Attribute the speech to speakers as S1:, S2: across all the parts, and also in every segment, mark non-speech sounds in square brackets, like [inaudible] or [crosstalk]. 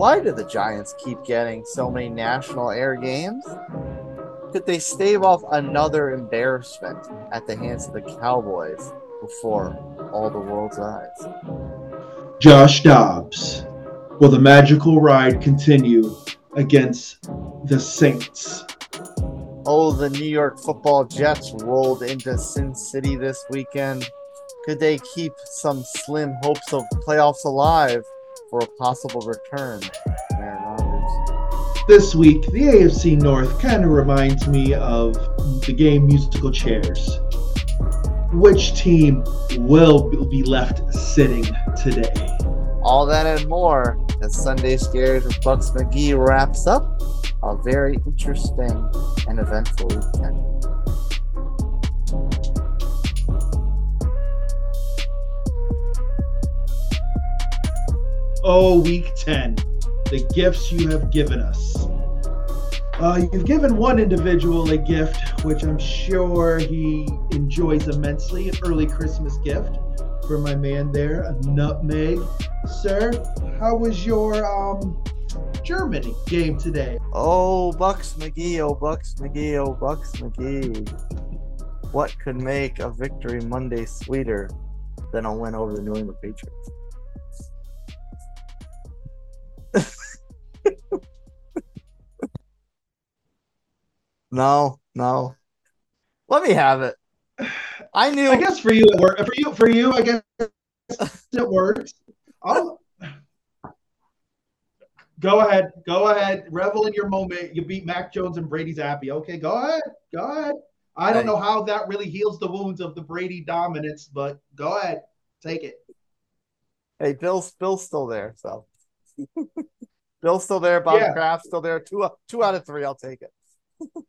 S1: Why do the Giants keep getting so many national air games? Could they stave off another embarrassment at the hands of the Cowboys before all the world's eyes?
S2: Josh Dobbs. Will the magical ride continue against the Saints?
S1: Oh, the New York football Jets rolled into Sin City this weekend. Could they keep some slim hopes of playoffs alive for a possible return?
S2: This week, the AFC North kind of reminds me of the game Musical Chairs. Which team will be left sitting today?
S1: All that and more as Sunday Scaries with Buccs McGee wraps up a very interesting and eventful weekend.
S2: Oh, week 10, the gifts you have given us. Uh, you've given one individual a gift, which I'm sure he enjoys immensely an early Christmas gift for my man there, a nutmeg. Sir, how was your um, Germany game today?
S1: Oh, Buccs McGee, oh, Buccs McGee, oh, Buccs McGee. What could make a victory Monday sweeter than a win over the New England Patriots? No, no. Let me have it. I knew.
S2: I guess for you it worked. For you, for you, I guess it works. I'll go ahead. Go ahead. Revel in your moment. You beat Mac Jones and Bailey Zappe. Okay, go ahead. Go ahead. I don't know how that really heals the wounds of the Brady dominance, but go ahead. Take it.
S1: Hey, Bill's Bill's still there, so [laughs] Bill's still there. Bob
S2: Yeah.
S1: Kraft's still there. Two two out of three. I'll take it. [laughs]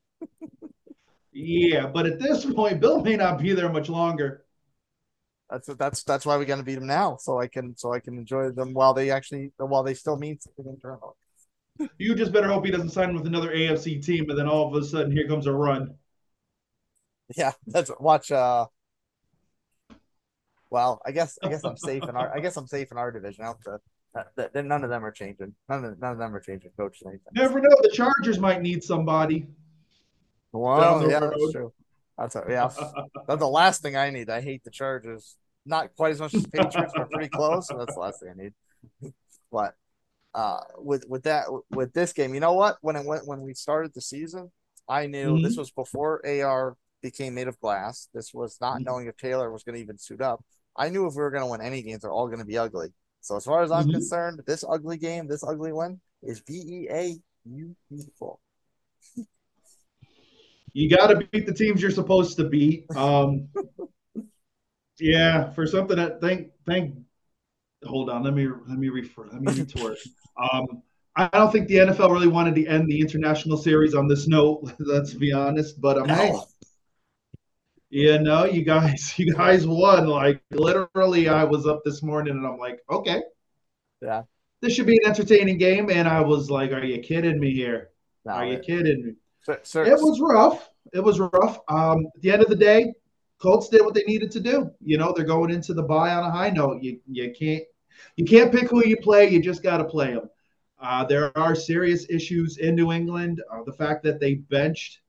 S2: Yeah, but at this point, Bill may not be there much longer.
S1: That's that's that's why we got to beat them now, so I can so I can enjoy them while they actually while they still mean something internal.
S2: You just better hope he doesn't sign with another AFC team, and then all of a sudden here comes a run.
S1: Yeah, that's watch. Uh, well, I guess I guess I'm safe in our I guess I'm safe in our division. Out the that, none of them are changing. None of none of them are changing coach.
S2: Never know. The Chargers might need somebody.
S1: Well,
S2: the
S1: yeah,
S2: road.
S1: that's true. That's a, yeah. [laughs] That's the last thing I need. I hate the Chargers. Not quite as much as the Patriots, but pretty close. So that's the last thing I need. But uh, with with that with this game, you know what? When it went when we started the season, I knew this was before AR became made of glass. This was not
S2: Mhm.
S1: knowing if Taylor was going to even suit up. I knew if we were going to win any games, they're all going to be ugly. So as far as I'm
S2: Mhm.
S1: concerned, this ugly game, this ugly win is V E A U beautiful.
S2: You got to beat the teams you're supposed to beat. Um, yeah, for something that thank thank. Hold on, let me let me refer. Let me retort. Um, I don't think the NFL really wanted to end the international series on this note. [laughs] Let's be honest, but um, hey,
S1: No.
S2: you know, you guys, [laughs] you guys won. Like literally, I was up this morning and I'm like, okay,
S1: Yeah.
S2: this should be an entertaining game. And I was like, are you kidding me here?
S1: No,
S2: Are you kidding me?
S1: Sir, sir,
S2: It was rough. It was rough. Um, at the end of the day, Colts did what they needed to do. You know, they're going into the bye on a high note. You you can't you can't pick who you play. You just got to play them. Uh, there are serious issues in New England. Uh, the fact that they benched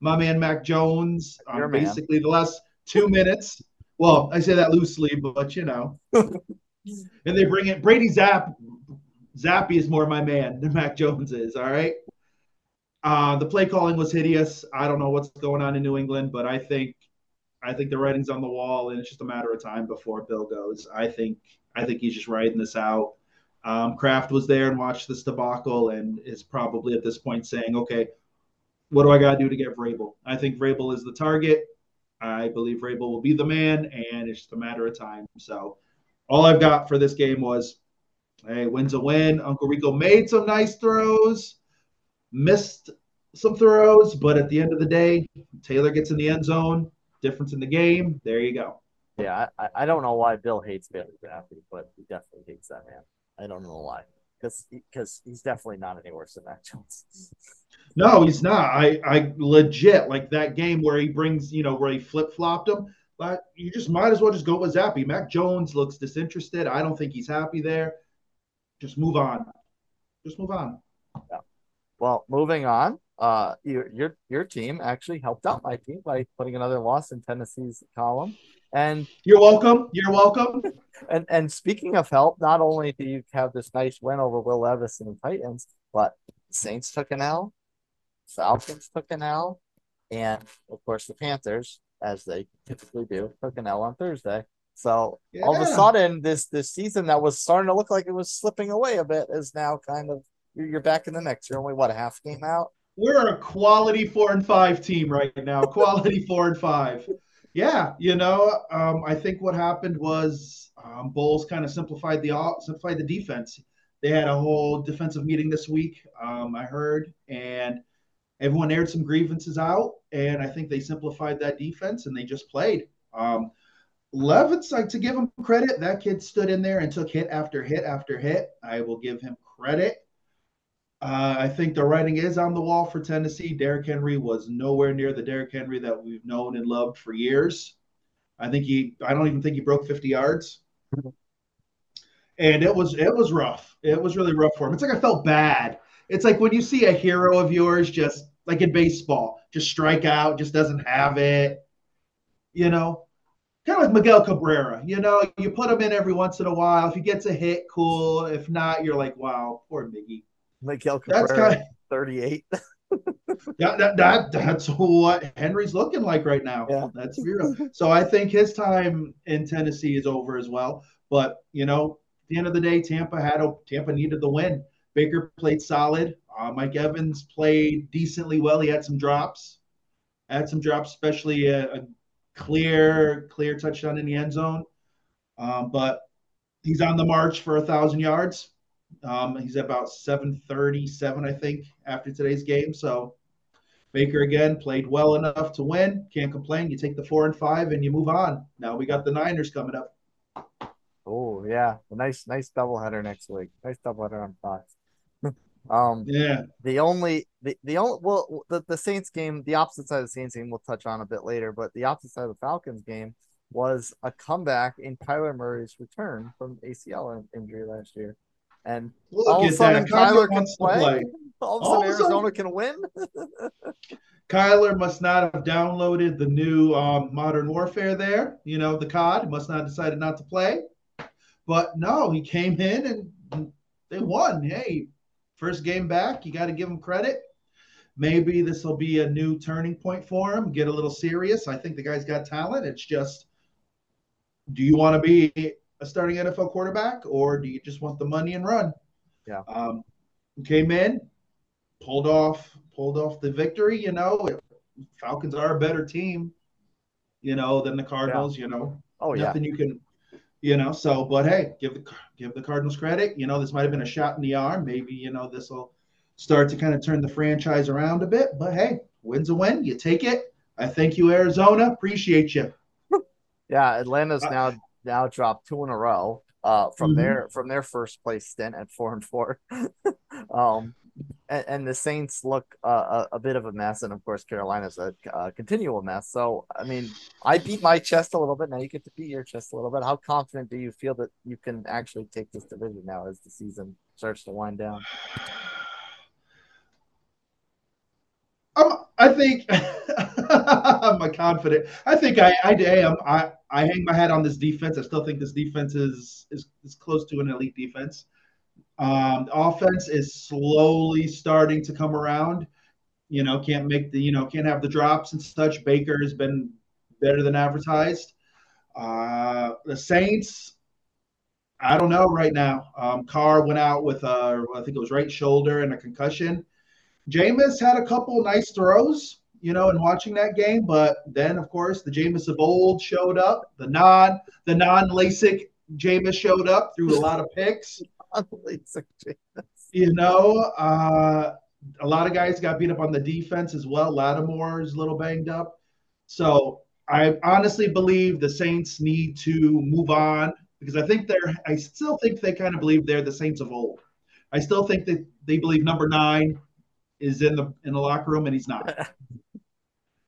S2: my man Mac Jones
S1: man.
S2: basically the last two minutes. Well, I say that loosely, but you know. [laughs] and they bring in Bailey Zappe. Zappe is more my man than Mac Jones is. All right. Uh, the play calling was hideous. I don't know what's going on in New England, but I think I think the writing's on the wall, and it's just a matter of time before Bill goes. I think I think he's just riding this out. Um, Kraft was there and watched this debacle, and is probably at this point saying, "Okay, what do I got to do to get Vrabel?" I think Vrabel is the target. I believe Vrabel will be the man, and it's just a matter of time. So, all I've got for this game was, hey, win's a win. Uncle Rico made some nice throws missed some throws, but at the end of the day, Taylor gets in the end zone. Difference in the game. There you go.
S1: Yeah, I, I don't know why Bill hates Bailey Zappe, but he definitely hates that man. I don't know why, because because he's definitely not any worse than Mac Jones. [laughs]
S2: No, he's not. I, I legit like that game where he brings, you know, where he flip flopped him. But you just might as well just go with Zappe. Mac Jones looks disinterested. I don't think he's happy there. Just move on. just move on.
S1: Yeah. Well, moving on. Uh, your your your team actually helped out my team by putting another loss in Tennessee's column. And
S2: you're welcome. You're welcome. [laughs]
S1: And and speaking of help, not only do you have this nice win over Will Levis and the Titans, but Saints took an L, Falcons took an L, and of course the Panthers, as they typically do, took an L on Thursday. So yeah. all of a sudden, this this season that was starting to look like it was slipping away a bit is now kind of you're back in the mix. You're only what a half game out.
S2: We're a quality four and five team right now. [laughs] quality four and five. Yeah, you know, um, I think what happened was um, Bowles kind of simplified the simplified the defense. They had a whole defensive meeting this week. Um, I heard, and everyone aired some grievances out, and I think they simplified that defense and they just played. Um, like to give him credit, that kid stood in there and took hit after hit after hit. I will give him credit. Uh, I think the writing is on the wall for Tennessee. Derrick Henry was nowhere near the Derrick Henry that we've known and loved for years. I think he, I don't even think he broke 50 yards. And it was, it was rough. It was really rough for him. It's like I felt bad. It's like when you see a hero of yours just like in baseball, just strike out, just doesn't have it. You know, kind of like Miguel Cabrera. You know, you put him in every once in a while. If he gets a hit, cool. If not, you're like, wow, poor Miggy.
S1: Miguel Cabrera, that's kind of, 38. [laughs]
S2: that, that, that, that's what Henry's looking like right now. Yeah. That's. So I think his time in Tennessee is over as well. But you know, at the end of the day, Tampa had a Tampa needed the win. Baker played solid. Uh, Mike Evans played decently well. He had some drops, had some drops, especially a, a clear, clear touchdown in the end zone. Um, but he's on the march for a thousand yards. Um, he's about 737, I think, after today's game. So Baker again played well enough to win. Can't complain. You take the four and five and you move on. Now we got the Niners coming up.
S1: Oh yeah, a nice nice doubleheader next week. Nice doubleheader on Fox. [laughs] um
S2: yeah.
S1: The only the the only well the, the Saints game, the opposite side of the Saints game we'll touch on a bit later, but the opposite side of the Falcons game was a comeback in Kyler Murray's return from ACL injury last year. And Look all of a sudden, Kyler can play. play. All of a sudden, Arizona can win. [laughs]
S2: Kyler must not have downloaded the new um, Modern Warfare there. You know, the COD must not have decided not to play. But no, he came in and they won. Hey, first game back, you got to give him credit. Maybe this will be a new turning point for him. Get a little serious. I think the guy's got talent. It's just, do you want to be a starting NFL quarterback, or do you just want the money and run?
S1: Yeah.
S2: Um, came in, pulled off, pulled off the victory. You know, Falcons are a better team, you know, than the Cardinals. Yeah. You know,
S1: oh yeah,
S2: nothing you can, you know. So, but hey, give the give the Cardinals credit. You know, this might have been a shot in the arm. Maybe you know this will start to kind of turn the franchise around a bit. But hey, win's a win. You take it. I thank you, Arizona. Appreciate you. [laughs]
S1: Yeah, Atlanta's uh, now now dropped two in a row uh, from mm-hmm. their from their first place stint at four and four. [laughs] um, and, and, the Saints look uh, a, a, bit of a mess, and of course Carolina's a, a continual mess. So I mean, I beat my chest a little bit. Now you get to beat your chest a little bit. How confident do you feel that you can actually take this division now as the season starts to wind down? [sighs]
S2: Um, I think [laughs] [laughs] I'm a confident. I think I, I am. I, I hang my hat on this defense. I still think this defense is is, is close to an elite defense. Um, offense is slowly starting to come around. You know, can't make the you know can't have the drops and such. Baker has been better than advertised. Uh, the Saints, I don't know right now. Um, Carr went out with a I think it was right shoulder and a concussion. Jameis had a couple nice throws, you know, in watching that game, but then of course the Jameis of old showed up. The non the non LASIK Jameis showed up through a lot of picks. [laughs] you know, uh, a lot of guys got beat up on the defense as well. Lattimore is a little banged up. So I honestly believe the Saints need to move on because I think they're I still think they kind of believe they're the Saints of old. I still think that they believe number nine is in the in the locker room and he's not. [laughs]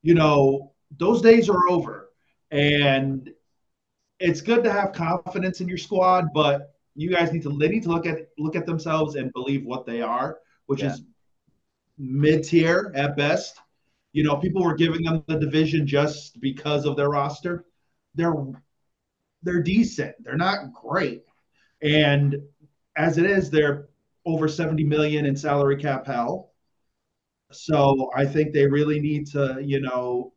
S2: you know, those days are over. And it's good to have confidence in your squad, but you guys need to they need to look at look at themselves and believe what they are, which
S1: Yeah.
S2: is mid tier at best. You know, people were giving them the division just because of their roster. They're they're decent. They're not great. And as it is, they're over 70 million in salary cap hell. So I think they really need to, you know,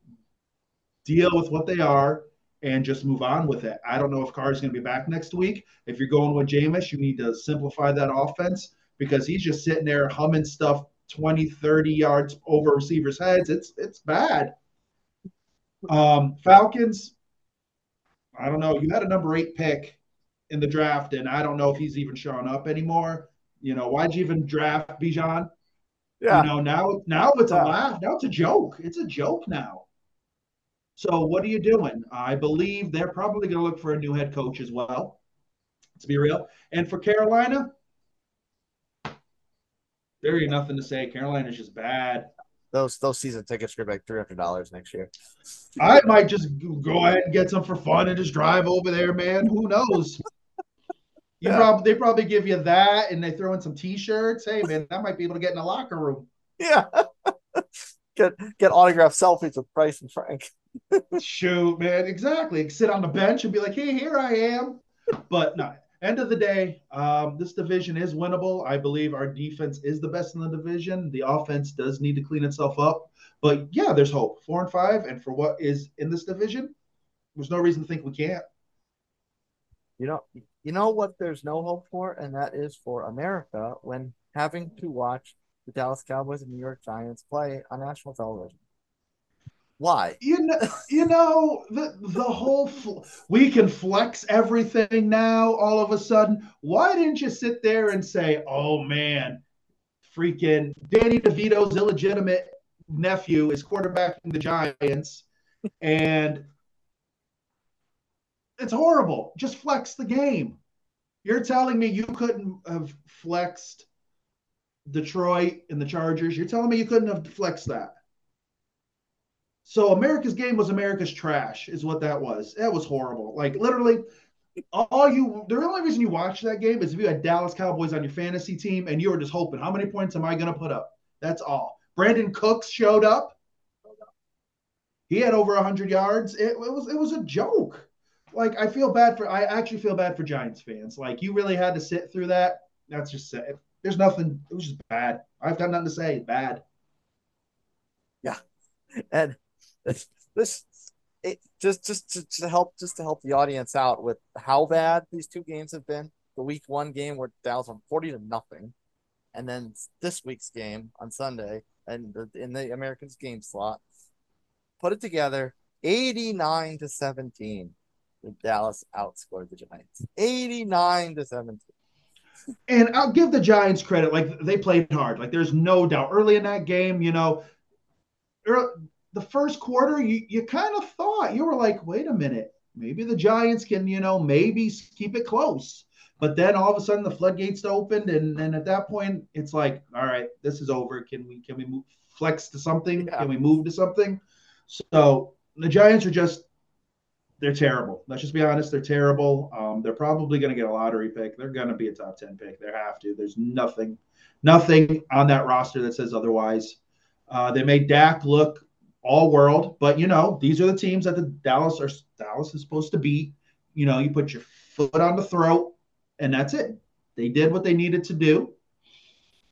S2: deal with what they are and just move on with it. I don't know if Carr's going to be back next week. If you're going with Jameis, you need to simplify that offense because he's just sitting there humming stuff 20, 30 yards over receivers' heads. It's it's bad. Um, Falcons, I don't know. You had a number eight pick in the draft, and I don't know if he's even showing up anymore. You know, why'd you even draft Bijan?
S1: Yeah.
S2: You know, now now it's
S1: Yeah.
S2: a laugh. Now it's a joke. It's a joke now. So what are you doing? I believe they're probably going to look for a new head coach as well. To be real, and for Carolina, there ain't nothing to say. Carolina's just bad.
S1: Those those season tickets are like three hundred dollars next year.
S2: I might just go ahead and get some for fun and just drive over there, man. Who knows? [laughs] You
S1: Yeah.
S2: probably they probably give you that, and they throw in some T-shirts. Hey, man, I might be able to get in the locker room.
S1: Yeah. [laughs] get get autograph selfies with Bryce and Frank. [laughs]
S2: Shoot, man, exactly. Sit on the bench and be like, "Hey, here I am." But no, end of the day, um, this division is winnable. I believe our defense is the best in the division. The offense does need to clean itself up, but yeah, there's hope. Four and five, and for what is in this division, there's no reason to think we can't.
S1: You know, you know what? There's no hope for, and that is for America when having to watch the Dallas Cowboys and New York Giants play on national television. Why?
S2: You know, you know the the whole fl- we can flex everything now. All of a sudden, why didn't you sit there and say, "Oh man, freaking Danny DeVito's illegitimate nephew is quarterbacking the Giants," and it's horrible. Just flex the game. You're telling me you couldn't have flexed Detroit and the Chargers? You're telling me you couldn't have flexed that? So America's game was America's trash, is what that was. That was horrible. Like literally, all you the only reason you watched that game is if you had Dallas Cowboys on your fantasy team and you were just hoping, how many points am I gonna put up? That's all. Brandin Cooks showed up. He had over hundred yards. It, it was it was a joke. Like I feel bad for I actually feel bad for Giants fans. Like you really had to sit through that. That's just sad. There's nothing. It was just bad. I've got nothing to say. Bad.
S1: Yeah, and this, it just just to, to help just to help the audience out with how bad these two games have been. The week one game where Dallas won forty to nothing, and then this week's game on Sunday and the, in the Americans game slot. Put it together, eighty nine to seventeen. The Dallas outscored the Giants, eighty nine to seventeen.
S2: And I'll give the Giants credit. Like they played hard. Like there's no doubt. Early in that game, you know, ear- the first quarter, you, you kind of thought you were like, wait a minute, maybe the Giants can, you know, maybe keep it close. But then all of a sudden the floodgates opened, and then at that point it's like, all right, this is over. Can we can we move, flex to something?
S1: Yeah.
S2: Can we move to something? So the Giants are just they're terrible. Let's just be honest, they're terrible. Um, they're probably going to get a lottery pick. They're going to be a top ten pick. They have to. There's nothing, nothing on that roster that says otherwise. Uh, they made Dak look all world, but you know these are the teams that the Dallas are Dallas is supposed to beat. You know, you put your foot on the throat, and that's it. They did what they needed to do.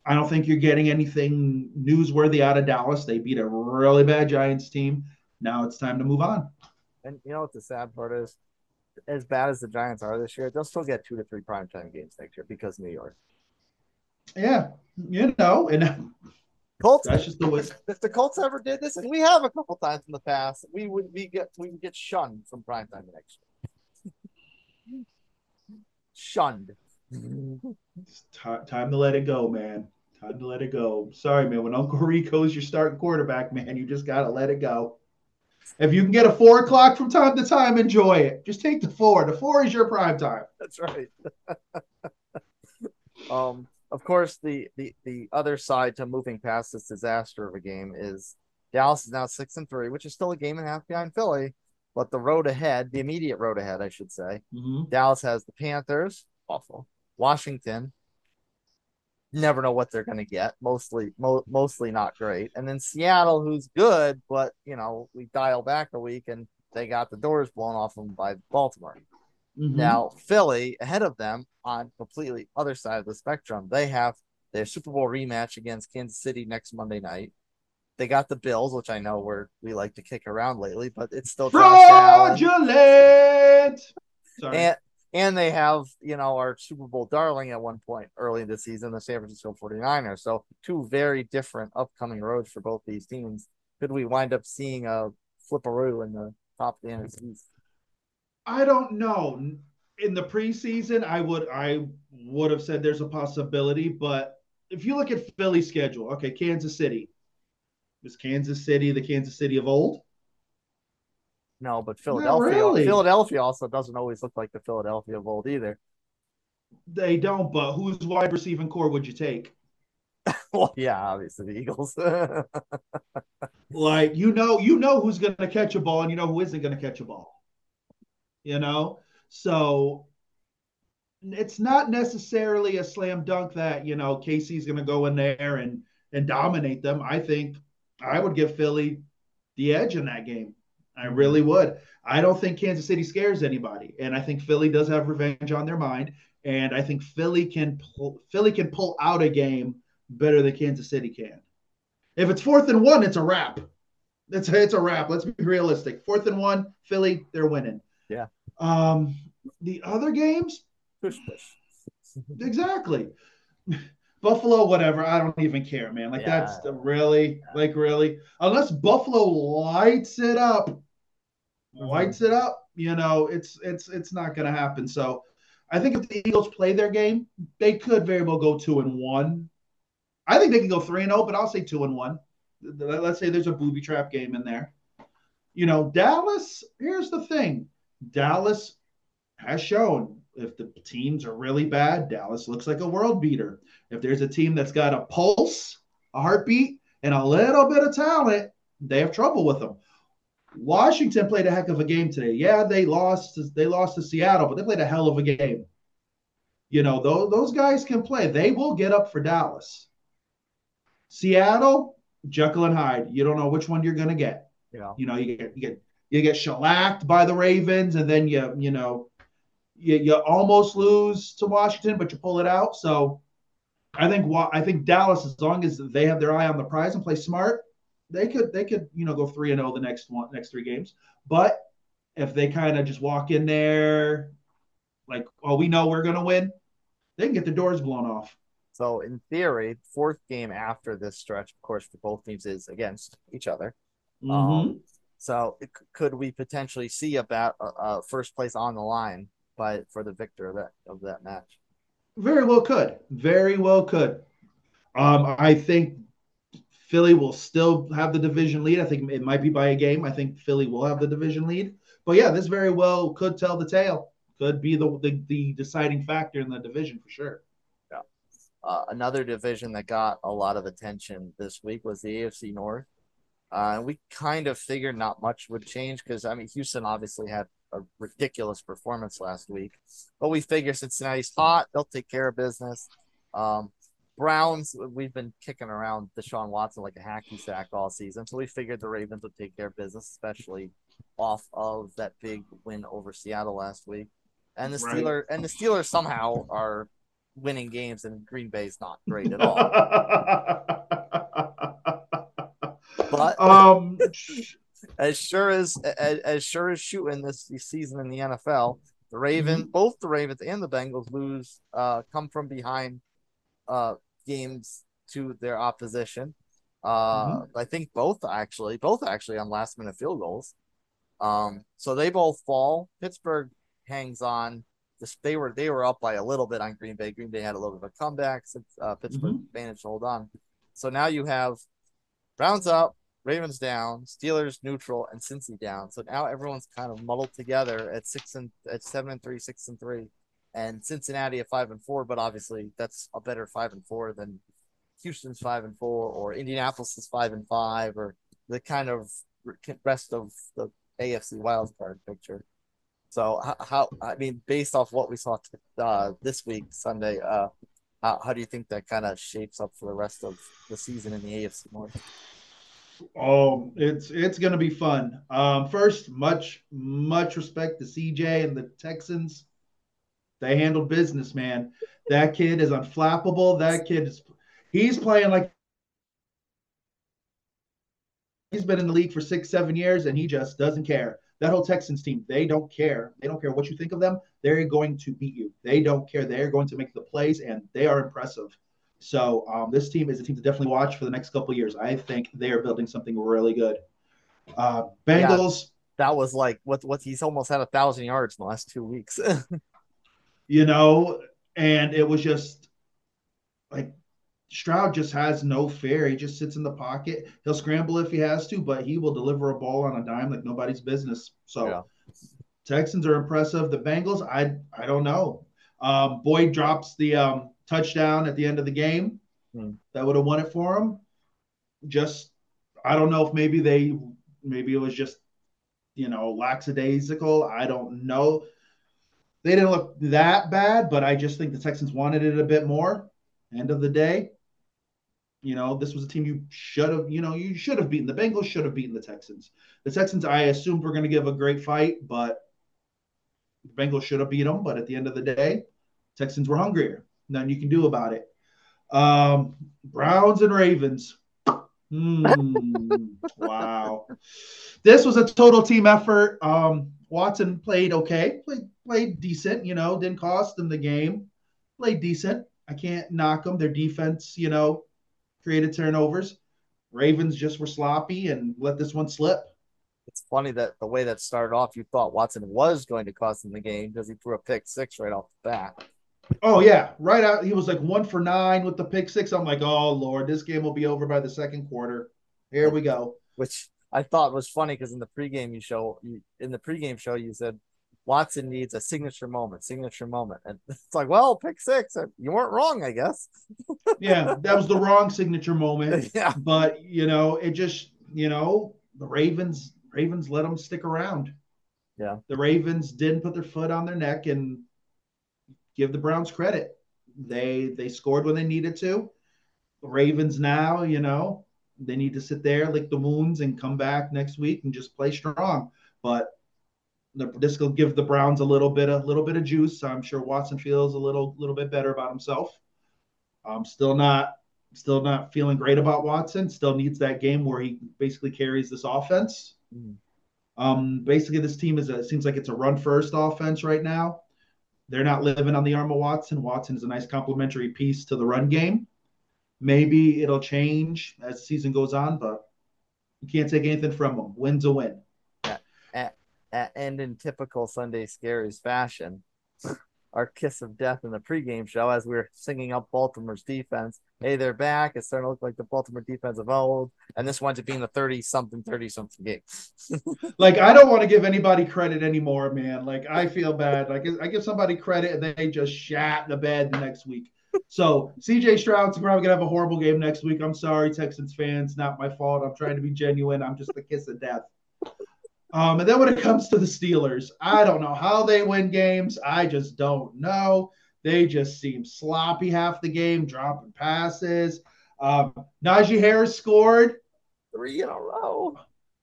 S2: I don't think you're getting anything newsworthy out of Dallas. They beat a really bad Giants team. Now it's time to move on.
S1: And you know what the sad part is? As bad as the Giants are this year, they'll still get two to three primetime games next year because New York.
S2: Yeah, you know, and
S1: Colts.
S2: that's just the way.
S1: If the Colts ever did this, and we have a couple times in the past, we would we get we would get shunned from primetime next year. shunned.
S2: It's time to let it go, man. Time to let it go. Sorry, man. When Uncle Rico's your starting quarterback, man, you just gotta let it go. If you can get a four o'clock from time to time, enjoy it. Just take the four. The four is your prime time.
S1: That's right. [laughs] um, of course, the the the other side to moving past this disaster of a game is Dallas is now six and three, which is still a game and a half behind Philly. But the road ahead, the immediate road ahead, I should say,
S2: Mm-hmm.
S1: Dallas has the Panthers, awful. Washington, never know what they're going to get. Mostly, mo- mostly not great. And then Seattle, who's good, but you know we dial back a week and they got the doors blown off them by Baltimore. Mm-hmm. Now Philly ahead of them on completely other side of the spectrum. They have their Super Bowl rematch against Kansas City next Monday night. They got the Bills, which I know where we like to kick around lately, but it's still
S2: fraudulent.
S1: Sorry. And, and they have, you know, our Super Bowl darling at one point early in the season, the San Francisco 49ers. So two very different upcoming roads for both these teams. Could we wind up seeing a flipperoo in the top of the NFC?
S2: I don't know. In the preseason, I would I would have said there's a possibility, but if you look at Philly's schedule, okay, Kansas City. Was Kansas City the Kansas City of old?
S1: No, but Philadelphia really. Philadelphia also doesn't always look like the Philadelphia of old either.
S2: They don't, but whose wide receiving core would you take? [laughs]
S1: well, yeah, obviously the Eagles. [laughs]
S2: like you know, you know who's going to catch a ball, and you know who isn't going to catch a ball you know? So it's not necessarily a slam dunk that, you know, KC's going to go in there and and dominate them. I think I would give Philly the edge in that game. I really would. I don't think Kansas City scares anybody, and I think Philly does have revenge on their mind, and I think Philly can pull, Philly can pull out a game better than Kansas City can. If it's fourth and one, it's a wrap. It's it's a wrap. Let's be realistic. Fourth and one, Philly, they're winning.
S1: Yeah.
S2: Um, the other games,
S1: push push.
S2: exactly. [laughs] Buffalo, whatever. I don't even care, man. Like yeah. that's really, like really, unless Buffalo lights it up. Lights it up. You know, it's it's it's not going to happen. So, I think if the Eagles play their game, they could very well go two and one. I think they can go three and zero, oh, but I'll say two and one. Let's say there's a booby trap game in there. You know, Dallas. Here's the thing: Dallas has shown if the teams are really bad, Dallas looks like a world beater. If there's a team that's got a pulse, a heartbeat, and a little bit of talent, they have trouble with them. Washington played a heck of a game today. Yeah, they lost. They lost to Seattle, but they played a hell of a game. You know, those, those guys can play. They will get up for Dallas. Seattle, Jekyll and Hyde. You don't know which one you're going to get.
S1: Yeah.
S2: You know, you get you get you get shellacked by the Ravens, and then you you know you, you almost lose to Washington, but you pull it out. So I think I think Dallas, as long as they have their eye on the prize and play smart, they could they could you know go three and zero oh the next one next three games. But if they kind of just walk in there like, oh, we know we're gonna win, they can get the doors blown off.
S1: So in theory, fourth game after this stretch, of course, for both teams is against each other.
S2: Mm-hmm. Um,
S1: so it, could we potentially see about uh, first place on the line by for the victor of that of that match?
S2: Very well could. Very well could. Um, I think Philly will still have the division lead. I think it might be by a game. I think Philly will have the division lead. But yeah, this very well could tell the tale. Could be the the, the deciding factor in the division for sure.
S1: Yeah. Uh, another division that got a lot of attention this week was the AFC North. Uh, we kind of figured not much would change because I mean Houston obviously had a ridiculous performance last week, but we figure Cincinnati's hot, they'll take care of business. Um, Browns, we've been kicking around Deshaun Watson like a hacky sack all season, so we figured the Ravens would take care of business, especially off of that big win over Seattle last week. And the Steelers right. and the Steelers somehow are winning games, and Green Bay's not great at all. But [laughs] um, [laughs] as sure as, as, as sure as shooting this season in the NFL, the Raven, mm-hmm. both the Ravens and the Bengals lose, uh, come from behind, uh, games to their opposition. Uh, mm-hmm. I think both actually, both actually on last minute field goals. Um, so they both fall. Pittsburgh hangs on. They were they were up by a little bit on Green Bay. Green Bay had a little bit of a comeback since uh, Pittsburgh mm-hmm. managed to hold on. So now you have Browns up, Ravens down, Steelers neutral, and Cincy down. So now everyone's kind of muddled together at six and at seven and three, six and three, and Cincinnati at five and four. But obviously, that's a better five and four than Houston's five and four, or Indianapolis is five and five, or the kind of rest of the AFC wildcard picture. So how, how I mean, based off what we saw uh, this week Sunday, uh, how, how do you think that kind of shapes up for the rest of the season in the AFC North?
S2: Oh, it's it's gonna be fun. Um, first, much much respect to CJ and the Texans. They handled business, man. That kid is unflappable. That kid is he's playing like he's been in the league for six, seven years, and he just doesn't care. That whole Texans team, they don't care. They don't care what you think of them. They're going to beat you. They don't care. They're going to make the plays, and they are impressive. So um, this team is a team to definitely watch for the next couple years. I think they are building something really good. Uh, Bengals. Yeah,
S1: that was like what what he's almost had a thousand yards in the last two weeks. [laughs]
S2: you know, and it was just like Stroud just has no fear. He just sits in the pocket. He'll scramble if he has to, but he will deliver a ball on a dime like nobody's business. So yeah. Texans are impressive. The Bengals, I I don't know. Um, Boyd drops the um, touchdown at the end of the game. Hmm. That would have won it for him. Just I don't know if maybe they maybe it was just you know lackadaisical. I don't know. They didn't look that bad, but I just think the Texans wanted it a bit more. End of the day, you know, this was a team you should have, you know, you should have beaten. The Bengals should have beaten the Texans. The Texans, I assumed were going to give a great fight, but the Bengals should have beat them. But at the end of the day, Texans were hungrier. Nothing you can do about it. Um, Browns and Ravens. Mm, wow. This was a total team effort. Um, Watson played okay, played, played decent, you know, didn't cost them the game. Played decent. I can't knock them. Their defense, you know, created turnovers. Ravens just were sloppy and let this one slip.
S1: It's funny that the way that started off, you thought Watson was going to cost them the game because he threw a pick six right off the bat.
S2: Oh yeah, right out. He was like one for nine with the pick six. I'm like, oh lord, this game will be over by the second quarter. Here we go.
S1: Which I thought was funny because in the pregame you show you in the pregame show you said Watson needs a signature moment, signature moment. And [laughs] it's like, well, pick six. You weren't wrong, I guess. [laughs]
S2: yeah, that was the wrong signature moment. [laughs] Yeah. But, you know, it just, you know, the Ravens, Ravens let them stick around.
S1: Yeah.
S2: The Ravens didn't put their foot on their neck and give the Browns credit. They they scored when they needed to. The Ravens now, you know, they need to sit there, lick the wounds, and come back next week and just play strong. But this will give the Browns a little bit a little bit of juice. I'm sure Watson feels a little little bit better about himself. I'm still not still not feeling great about Watson. Still needs that game where he basically carries this offense. Mm-hmm. Um, basically, this team is a, it seems like it's a run first offense right now. They're not living on the arm of Watson. Watson is a nice complementary piece to the run game. Maybe it'll change as the season goes on, but you can't take anything from them. Win's a win
S1: and in typical Sunday Scaries fashion, our kiss of death in the pregame show as we are singing up Baltimore's defense. Hey, they're back. It's starting to look like the Baltimore defense of old. And this winds up being the 30 something, 30 something game. [laughs]
S2: like, I don't want to give anybody credit anymore, man. Like, I feel bad. Like, I give somebody credit and they just shat the bed the next week. So, CJ Stroud's probably going to have a horrible game next week. I'm sorry, Texans fans. Not my fault. I'm trying to be genuine. I'm just the kiss of death. Um, and then when it comes to the Steelers, I don't know how they win games. I just don't know. They just seem sloppy half the game, dropping passes. Um, Najee Harris scored
S1: three in a row.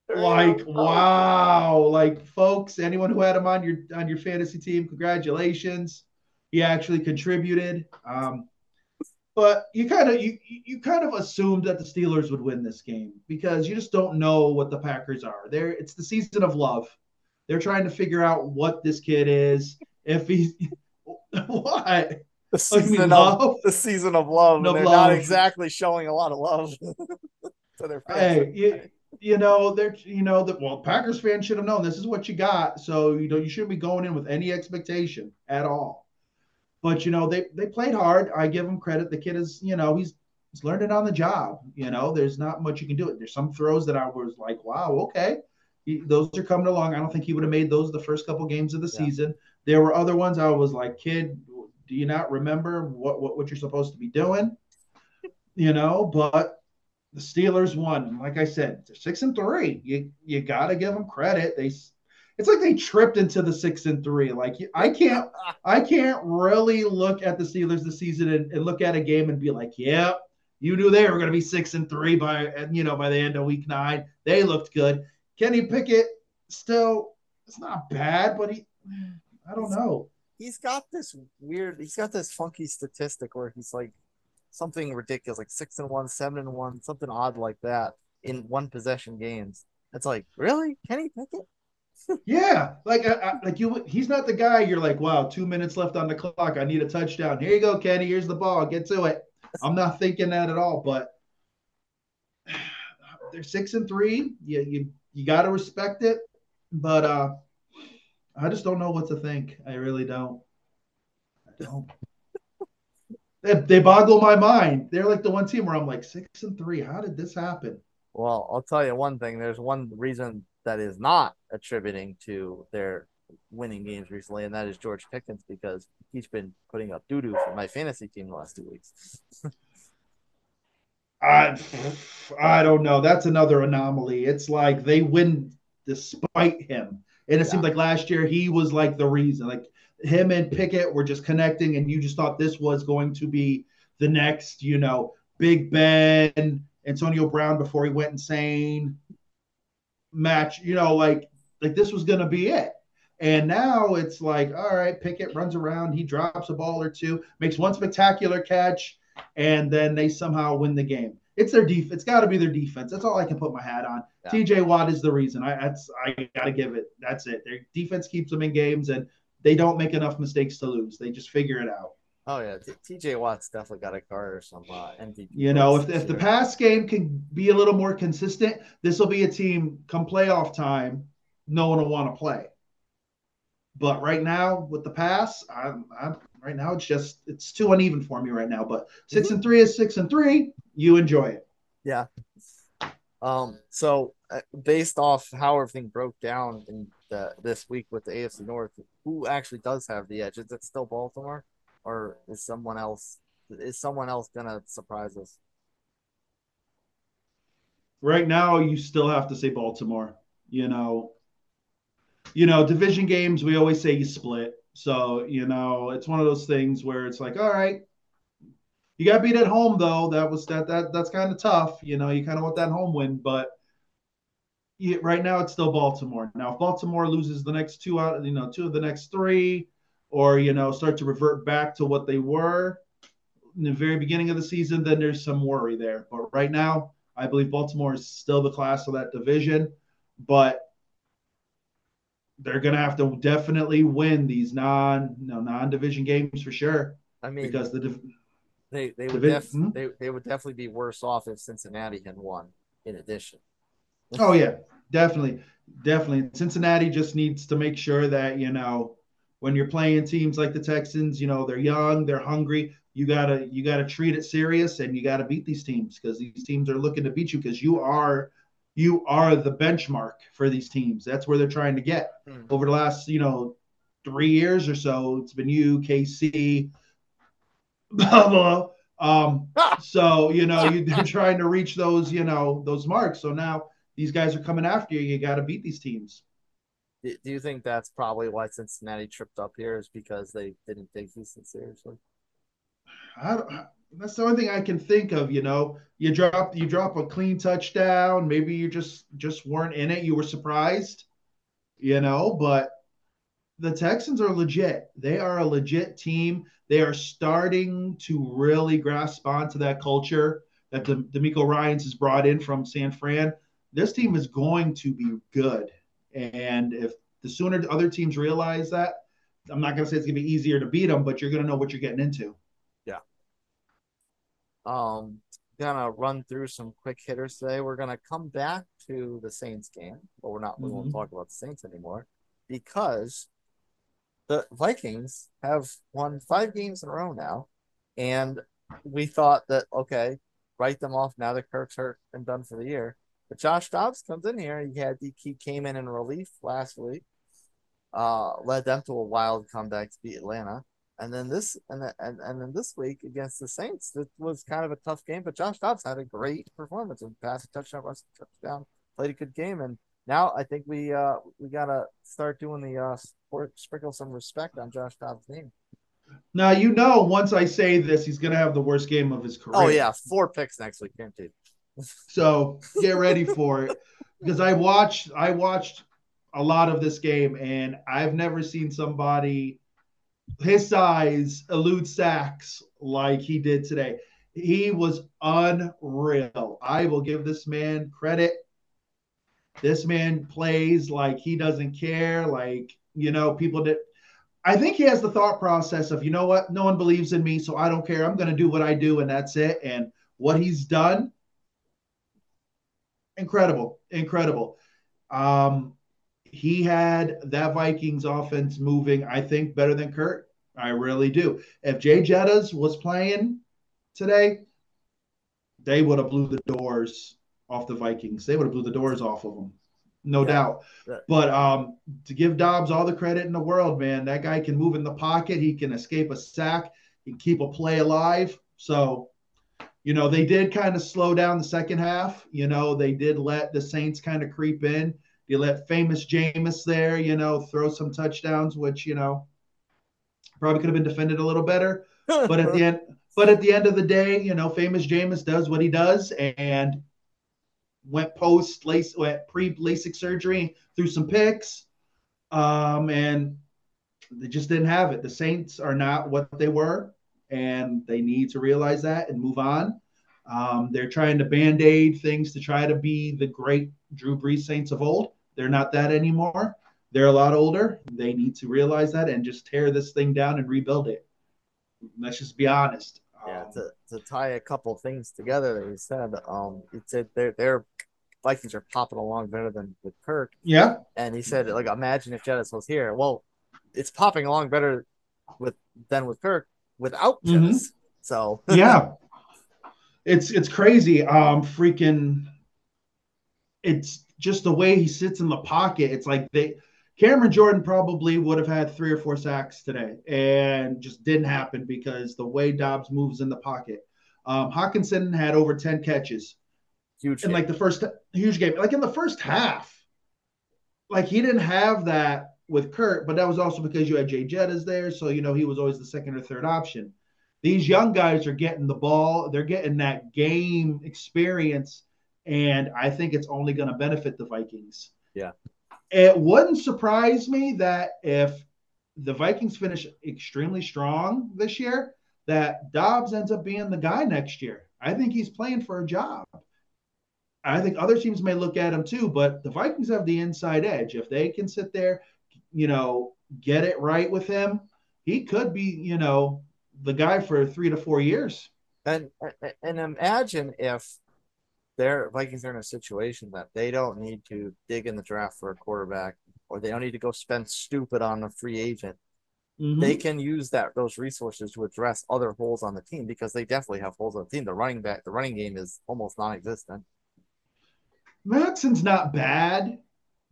S2: Three like a row. wow! Like folks, anyone who had him on your on your fantasy team, congratulations. He actually contributed. Um, but you kind of you you kind of assumed that the Steelers would win this game because you just don't know what the Packers are. There, it's the season of love. They're trying to figure out what this kid is. If he's [laughs] what
S1: the season of love. the season of love, and they're love. not exactly showing a lot of love [laughs] to their fans.
S2: Hey, you, you know they're you know that well Packers fans should have known this is what you got, so you know you shouldn't be going in with any expectation at all. But you know, they they played hard. I give him credit. The kid is, you know, he's he's learned it on the job. You know, there's not much you can do. It. There's some throws that I was like, wow, okay, he, those are coming along. I don't think he would have made those the first couple games of the yeah. season. There were other ones I was like, kid, do you not remember what what, what you're supposed to be doing? You know, but the Steelers won. Like I said, they're six and three. You you got to give them credit. They it's like they tripped into the six and three. Like I can't [laughs] I can't really look at the Steelers this season and, and look at a game and be like, yeah, you knew they were going to be six and three by you know by the end of week nine. They looked good. Kenny Pickett still it's not bad, but he I don't know.
S1: He's got this weird. He's got this funky statistic where he's like something ridiculous, like six and one, seven and one, something odd like that in one possession games. It's like really Kenny Pickett.
S2: Yeah, like I, I, like you. He's not the guy. You're like, wow, two minutes left on the clock. I need a touchdown. Here you go, Kenny. Here's the ball. Get to it. I'm not thinking that at all. But [sighs] they're six and three. You you you got to respect it. But uh, I just don't know what to think. I really don't. I don't. they, they boggle my mind. They're like the one team where I'm like six and three. How did this happen?
S1: Well, I'll tell you one thing. There's one reason that is not attributing to their winning games recently, and that is George Pickens because he's been putting up doo doo for my fantasy team the last two weeks. [laughs]
S2: I I don't know. That's another anomaly. It's like they win despite him. And it yeah. seemed like last year he was like the reason. Like him and Pickett were just connecting, and you just thought this was going to be the next, you know, Big Ben, Antonio Brown before he went insane match. You know, like like this was gonna be it. And now it's like, all right, Pickett runs around, he drops a ball or two, makes one spectacular catch, and then they somehow win the game. It's their defense. It's got to be their defense. That's all I can put my hat on. Yeah. T.J. Watt is the reason. I that's I got to give it. That's it. Their defense keeps them in games, and they don't make enough mistakes to lose. They just figure it out.
S1: Oh yeah, T.J. Watt's definitely got a card or some uh, MVP.
S2: You know, if if the pass game can be a little more consistent, this will be a team come playoff time. No one will want to play. But right now, with the pass, I'm, I'm right now it's just it's too uneven for me right now. But 6 mm-hmm. and three is six and three you enjoy it.
S1: Yeah. Um. So uh, based off how everything broke down in the, this week with the AFC North, who actually does have the edge? Is it still Baltimore, or is someone else? Is someone else gonna surprise us?
S2: Right now, you still have to say Baltimore. You know, you know, division games. We always say you split. So you know, it's one of those things where it's like, all right, you got beat at home though. That was that that that's kind of tough. You know, you kind of want that home win, but right now it's still Baltimore. Now, if Baltimore loses the next two out, you know, two of the next three, or you know, start to revert back to what they were in the very beginning of the season, then there's some worry there. But right now, I believe Baltimore is still the class of that division, but they're going to have to definitely win these non you know, non-division games for sure.
S1: I mean,
S2: because the
S1: they they would def- hmm? they, they would definitely be worse off if Cincinnati had won. In addition.
S2: oh yeah, definitely, definitely. Cincinnati just needs to make sure that you know when you're playing teams like the Texans, you know they're young, they're hungry. You gotta you gotta treat it serious, and you gotta beat these teams because these teams are looking to beat you because you are you are the benchmark for these teams. That's where they're trying to get. Hmm. Over the last you know three years or so, it's been you, KC, blah [laughs] blah. Um, [laughs] so you know you, are trying to reach those you know those marks. So now these guys are coming after you. You got to beat these teams.
S1: Do you think that's probably why Cincinnati tripped up here? Is because they didn't take Houston seriously?
S2: I that's the only thing I can think of. You know, you drop you drop a clean touchdown. Maybe you just just weren't in it. You were surprised. You know, but the Texans are legit. They are a legit team. They are starting to really grasp onto that culture that DeMeco Ryans has brought in from San Fran. This team is going to be good. And if the sooner other teams realize that, I'm not going to say it's going to be easier to beat them, but you're going to know what you're getting into.
S1: Yeah. Um, gonna run through some quick hitters today. We're gonna come back to the Saints game, but we're not. We mm-hmm. won't talk about the Saints anymore because the Vikings have won five games in a row now, and we thought that okay, write them off now that Kirk's hurt and done for the year. But Josh Dobbs comes in here. He had he came in in relief last week, uh, led them to a wild comeback to beat Atlanta, and then this and then, and and then this week against the Saints, it was kind of a tough game. But Josh Dobbs had a great performance and passed a touchdown, rushed a touchdown, played a good game, and now I think we uh we gotta start doing the uh sprinkle some respect on Josh Dobbs' name.
S2: Now you know once I say this, he's gonna have the worst game of his career.
S1: Oh yeah, four picks next week, guaranteed.
S2: So get ready for it because I watched I watched a lot of this game and I've never seen somebody his size elude sacks like he did today. He was unreal. I will give this man credit. This man plays like he doesn't care. Like, you know, people did. I think he has the thought process of, you know what? No one believes in me, so I don't care. I'm going to do what I do, and that's it. And what he's done, incredible, incredible. Um, he had that Vikings offense moving, I think, better than Kirk. I really do. If Jay Jettas was playing today, they would have blew the doors off the Vikings. They would have blew the doors off of them, no yeah. doubt. But um, to give Dobbs all the credit in the world, man, that guy can move in the pocket. He can escape a sack. He can keep a play alive. So, you know, they did kind of slow down the second half. You know, they did let the Saints kind of creep in. They let famous Jameis there, you know, throw some touchdowns, which, you know, probably could have been defended a little better. [laughs] but at the end, but at the end of the day, you know, famous Jameis does what he does and went post lace went pre LASIK surgery through some picks. Um, and they just didn't have it. The Saints are not what they were, and they need to realize that and move on. Um, they're trying to band aid things to try to be the great Drew Brees Saints of old. They're not that anymore. They're a lot older. They need to realize that and just tear this thing down and rebuild it. Let's just be honest.
S1: Yeah, um, to, to tie a couple things together that he said, um, he said their their Vikings are popping along better than with Kirk.
S2: Yeah.
S1: And he said, like, imagine if Jettis was here. Well, it's popping along better with than with Kirk without. Mm-hmm. So [laughs]
S2: yeah, it's it's crazy. Um, freaking, it's just the way he sits in the pocket. It's like they Cameron Jordan probably would have had three or four sacks today, and just didn't happen because the way Dobbs moves in the pocket. Um, Hockenson had over ten catches.
S1: Huge
S2: in like the first huge game. Like in the first half, like he didn't have that with Kirk, but that was also because you had Jay Jettas there, so you know he was always the second or third option. These young guys are getting the ball; they're getting that game experience and I think it's only going to benefit the Vikings.
S1: Yeah.
S2: It wouldn't surprise me that if the Vikings finish extremely strong this year, that Dobbs ends up being the guy next year. I think he's playing for a job. I think other teams may look at him too, but the Vikings have the inside edge. If they can sit there, you know, get it right with him, he could be, you know, the guy for three to four years.
S1: And and imagine if their Vikings are in a situation that they don't need to dig in the draft for a quarterback or they don't need to go spend stupid on a free agent. Mm-hmm. They can use that those resources to address other holes on the team because they definitely have holes on the team. The running back, the running game is almost non-existent.
S2: Mattison's not bad,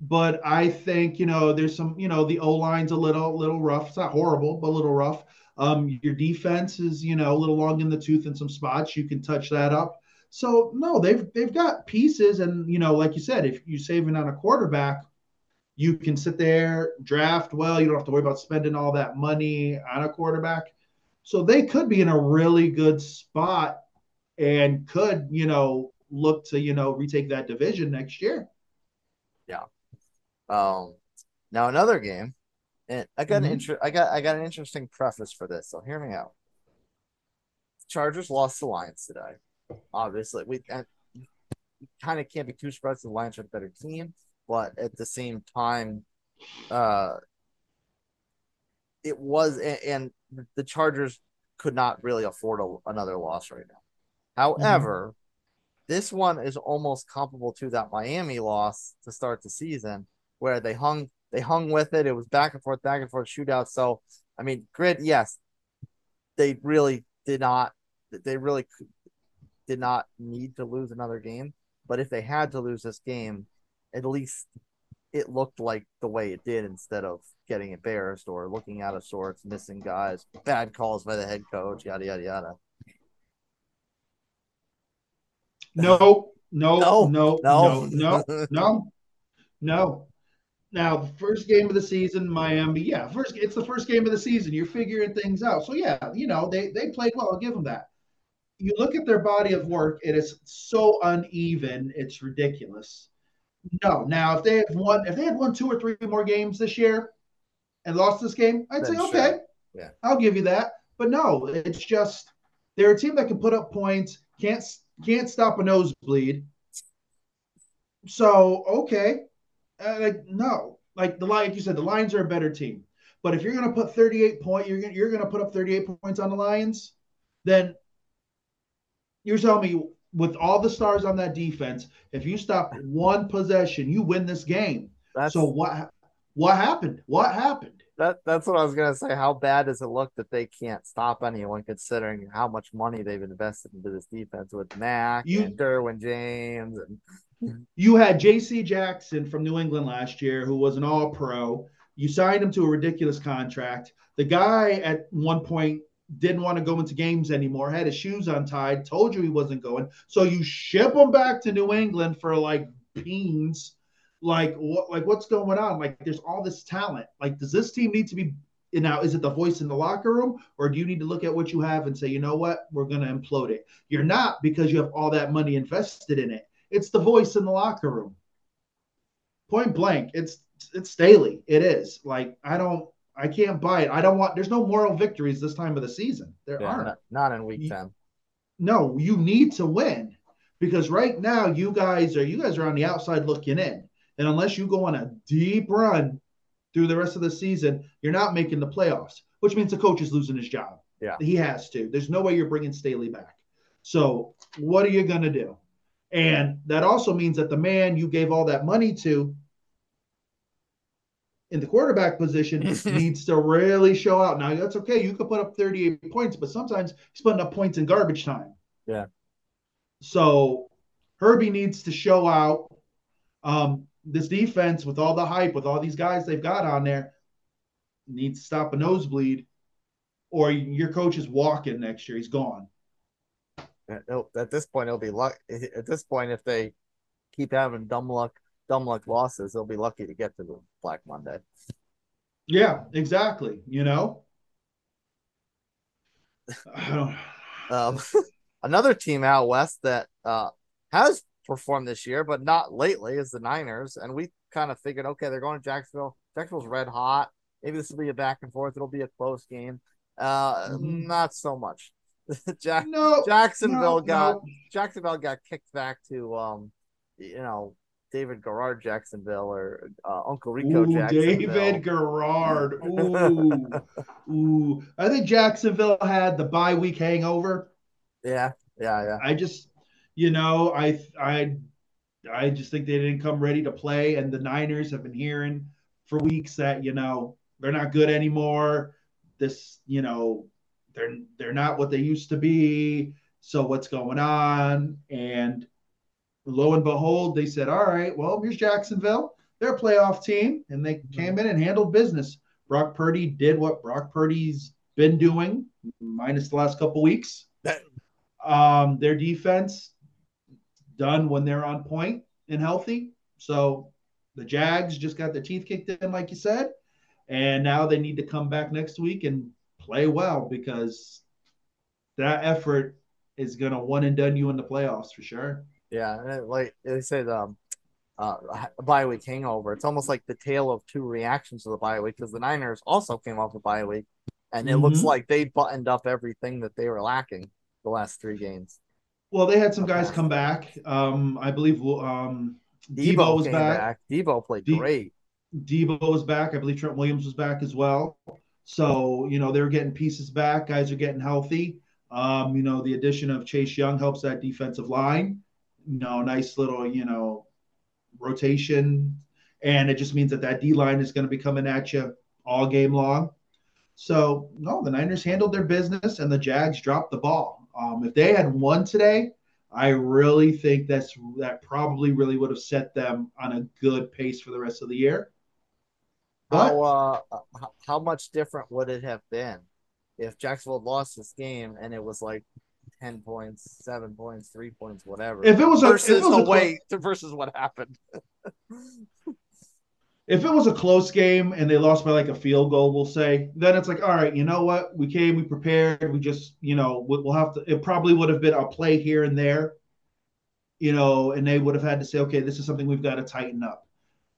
S2: but I think you know there's some you know the O line's a little little rough. It's not horrible, but a little rough. Um, your defense is you know a little long in the tooth in some spots. You can touch that up. So no, they've they've got pieces, and you know, like you said, if you're saving on a quarterback, you can sit there, draft well. You don't have to worry about spending all that money on a quarterback. So they could be in a really good spot and could, you know, look to, you know, retake that division next year.
S1: Yeah. Um now another game, and I got mm-hmm. an inter- I got I got an interesting preface for this, so hear me out. Chargers lost the Lions today obviously. We kind of can't be too surprised the Lions are a better team, but at the same time, uh, it was and the Chargers could not really afford a, another loss right now. However, mm-hmm. this one is almost comparable to that Miami loss to start the season, where they hung they hung with it. It was back and forth, back and forth shootout. So, I mean, grid, yes, they really did not. They really did not need to lose another game, but if they had to lose this game, at least it looked like the way it did instead of getting embarrassed or looking out of sorts, missing guys, bad calls by the head coach, yada yada yada.
S2: No, no, no, no, no, no, no, No. Now, the first game of the season, Miami, yeah, first it's the first game of the season. You're figuring things out. So yeah, you know, they they played well. I'll give them that. You look at their body of work, it is so uneven, it's ridiculous. No. Now, if they had won, if they had won two or three more games this year and lost this game, I'd say
S1: sure.
S2: okay.
S1: Yeah.
S2: I'll give you that. But no, it's just they're a team that can put up points, can't can't stop a nosebleed. So okay, uh, like no, like the like you said, the Lions are a better team. But if you're going to put 38 point, you're gonna, you're going to put up 38 points on the Lions, then you're telling me with all the stars on that defense, if you stop one possession, you win this game.
S1: That's
S2: So what what happened? What happened?
S1: That that's what I was gonna say. How bad does it look that they can't stop anyone considering how much money they've invested into this defense with Mack
S2: You-
S1: and Derwin James and
S2: You had J.C. Jackson from New England last year, who was an All Pro. You signed him to a ridiculous contract. The guy at one point didn't want to go into games anymore, had his shoes untied, told you he wasn't going. So you ship him back to New England for like beans. Like what? Like what's going on? Like there's all this talent. Like does this team need to be? Now is it the voice in the locker room, or do you need to look at what you have and say, you know what, we're going to implode it? You're not because you have all that money invested in it. It's the voice in the locker room. Point blank, it's it's daily It is. Like I don't I can't buy it. I don't want there's no moral victories this time of the season. There
S1: yeah,
S2: aren't.
S1: not, not in week
S2: You-
S1: ten.
S2: No, you need to win. Because right now you guys are you guys are on the outside looking in. And unless you go on a deep run through the rest of the season, you're not making the playoffs, which means the coach is losing his job.
S1: Yeah.
S2: He has to. There's no way you're bringing Staley back. So, what are you going to do? And that also means that the man you gave all that money to in the quarterback position [laughs] needs to really show out. Now, that's okay. You could put up 38 points, but sometimes he's putting up points in garbage time.
S1: Yeah.
S2: So, Herbie needs to show out. Um, this defense, with all the hype, with all these guys they've got on there, needs to stop a nosebleed, or your coach is walking next year. He's gone.
S1: At this point, it'll be luck. At this point, if they keep having dumb luck, dumb luck losses, they'll be lucky to get to the Black Monday.
S2: Yeah, exactly. You know, I don't. [laughs]
S1: Um, [laughs] another team out west that uh, has performed this year, but not lately, is the Niners. And we kind of figured, okay, they're going to Jacksonville. Jacksonville's red hot. Maybe this will be a back and forth. It'll be a close game. Uh,
S2: Mhm.
S1: not so much. [laughs] Jack
S2: No,
S1: Jacksonville
S2: no,
S1: got
S2: no.
S1: Jacksonville got kicked back to um, you know, David Garrard Jacksonville or uh, Uncle Rico
S2: Ooh,
S1: Jacksonville.
S2: David Garrard. [laughs] Ooh, ooh. I think Jacksonville had the bye week hangover.
S1: Yeah, yeah, yeah.
S2: I just, you know, I, I, I just think they didn't come ready to play, and the Niners have been hearing for weeks that you know they're not good anymore. This, you know, they're they're not what they used to be. So what's going on? And lo and behold, they said, "All right, well, here's Jacksonville. They're a playoff team, and they came in and handled business." Brock Purdy did what Brock Purdy's been doing, minus the last couple weeks. Um, their defense done when they're on point and healthy. So the Jags just got their teeth kicked in, like you said, and now they need to come back next week and play well because that effort is going to one and done you in the playoffs for sure.
S1: Yeah, like they say, the um, uh, bye week hangover. It's almost like the tale of two reactions to the bye week because the Niners also came off a bye week, and it looks
S2: Mhm.
S1: like they buttoned up everything that they were lacking the last three games.
S2: Well, they had some guys come back. Um, I believe um, Deebo, was
S1: came
S2: back.
S1: Deebo played
S2: De-
S1: great.
S2: Deebo was back. I believe Trent Williams was back as well. So, you know, they were getting pieces back. Guys are getting healthy. Um, you know, the addition of Chase Young helps that defensive line. You know, nice little, you know, rotation. And it just means that that D line is going to be coming at you all game long. So, no, the Niners handled their business and the Jags dropped the ball. Um, if they had won today, I really think that's that probably really would have set them on a good pace for the rest of the year. But
S1: How uh, how much different would it have been if Jacksonville lost this game and it was like ten points, seven points, three points, whatever?
S2: if it was a, if it was a
S1: way [laughs] versus what happened. [laughs]
S2: if it was a close game and they lost by like a field goal, we'll say, then it's like, all right, you know what? We came, we prepared, we just, you know, we'll have to. It probably would have been a play here and there, you know, and they would have had to say, okay, this is something we've got to tighten up.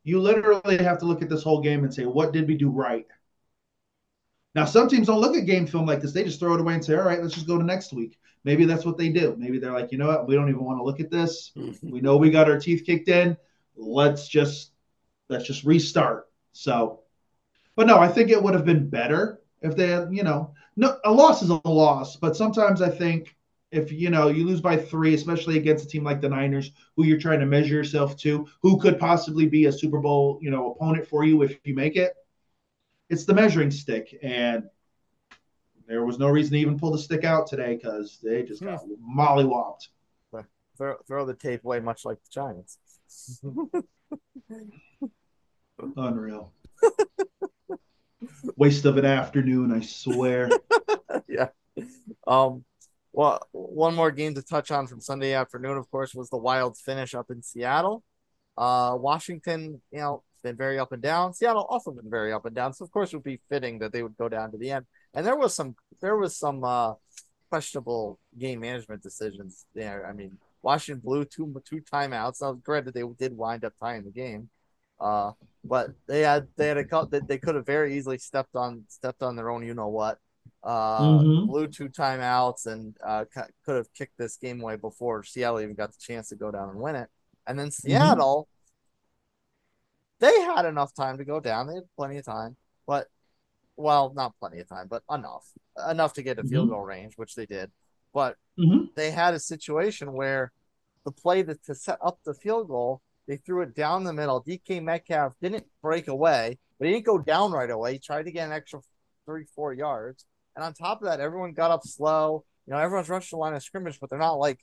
S2: You literally have to look at this whole game and say, what did we do right? Now, some teams don't look at game film like this. They just throw it away and say, all right, let's just go to next week. Maybe that's what they do. Maybe they're like, you know what? We don't even want to look at this. [laughs] we know we got our teeth kicked in. Let's just let's just restart. So, but no, I think it would have been better if they had, you know, no, a loss is a loss, but sometimes I think if you know you lose by three, especially against a team like the Niners, who you're trying to measure yourself to, who could possibly be a Super Bowl, you know, opponent for you if you make it, it's the measuring stick, and there was no reason to even pull the stick out today because they just got hmm. mollywopped.
S1: Throw, throw the tape away, much like the Giants. [laughs] [laughs]
S2: Unreal. Waste of an afternoon, I swear. [laughs]
S1: yeah. Um. Well, one more game to touch on from Sunday afternoon, of course, was the Wild's finish up in Seattle. Uh, Washington, you know, been very up and down. Seattle also been very up and down. So of course, it would be fitting that they would go down to the end. And there was some, there was some uh, questionable game management decisions there. I mean, Washington blew two two timeouts. Now, granted, they did wind up tying the game, uh, but they had they had a couple that they could have very easily stepped on stepped on their own. You know what? Uh, mm-hmm. blew two timeouts and uh, could have kicked this game away before Seattle even got the chance to go down and win it. And then mm-hmm. Seattle, mm-hmm. they had enough time to go down. They had plenty of time, but well, not plenty of time, but enough enough to get a field mm-hmm. goal range, which they did. But mm-hmm. they had a situation where the play that to set up the field goal they threw it down the middle. DK Metcalf didn't break away, but he didn't go down right away. He tried to get an extra three, four yards. And on top of that, everyone got up slow. You know, everyone's rushed the line of scrimmage, but they're not like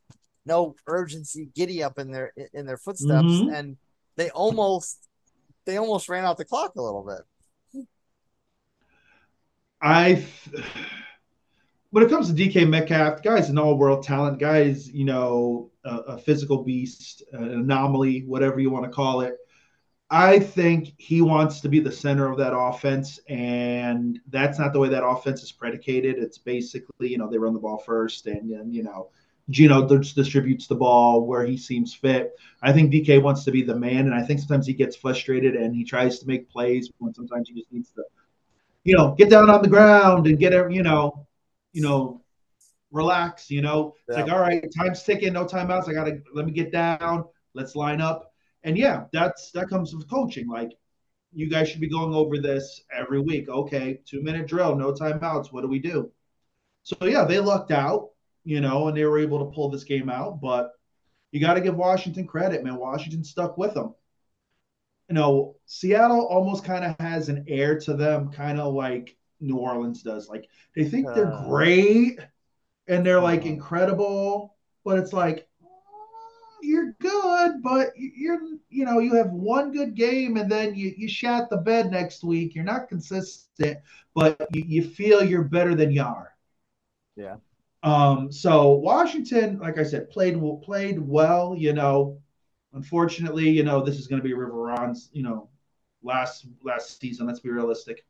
S1: no urgency, giddy up in their in their footsteps. Mm-hmm. And they almost they almost ran out the clock a little bit.
S2: I when it comes to DK Metcalf, guy's an all-world talent. Guy's you know a, a physical beast, an anomaly, whatever you want to call it. I think he wants to be the center of that offense, and that's not the way that offense is predicated. It's basically, you know, they run the ball first, and, then you know, Geno distributes the ball where he seems fit. I think DK wants to be the man, and I think sometimes he gets frustrated and he tries to make plays when sometimes he just needs to, you know, get down on the ground and get, you know, you know, relax. You know, it's yeah. like, all right, time's ticking, no timeouts. I gotta let me get down. Let's line up. And yeah, that's that comes with coaching. Like, you guys should be going over this every week. Okay, two minute drill, no timeouts. What do we do? So yeah, they lucked out, you know, and they were able to pull this game out. But you got to give Washington credit, man. Washington stuck with them. You know, Seattle almost kind of has an air to them, kind of like New Orleans does. Like they think uh, they're great and they're like uh-huh. incredible, but it's like you're good, but you're you know you have one good game and then you you shat the bed next week. You're not consistent, but you, you feel you're better than you are.
S1: Yeah.
S2: Um. So Washington, like I said, played well played well. You know, unfortunately, you know this is going to be River Ron's you know last last season. Let's be realistic.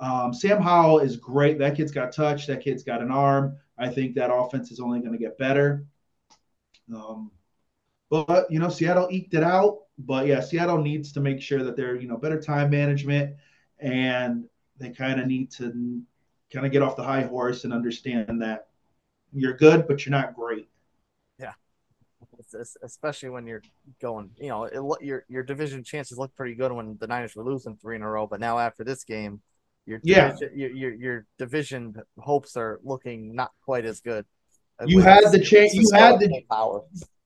S2: Um, Sam Howell is great. That kid's got touch. That kid's got an arm. I think that offense is only going to get better. Um, but you know, Seattle eked it out. But yeah, Seattle needs to make sure that they're you know better time management, and they kind of need to kind of get off the high horse and understand that you're good, but you're not great.
S1: Yeah, especially when you're going, you know, it, your your division chances look pretty good when the Niners were losing three in a row, but now after this game, your division, yeah. your, your, your division hopes are looking not quite as good.
S2: You had the chance. You had the power.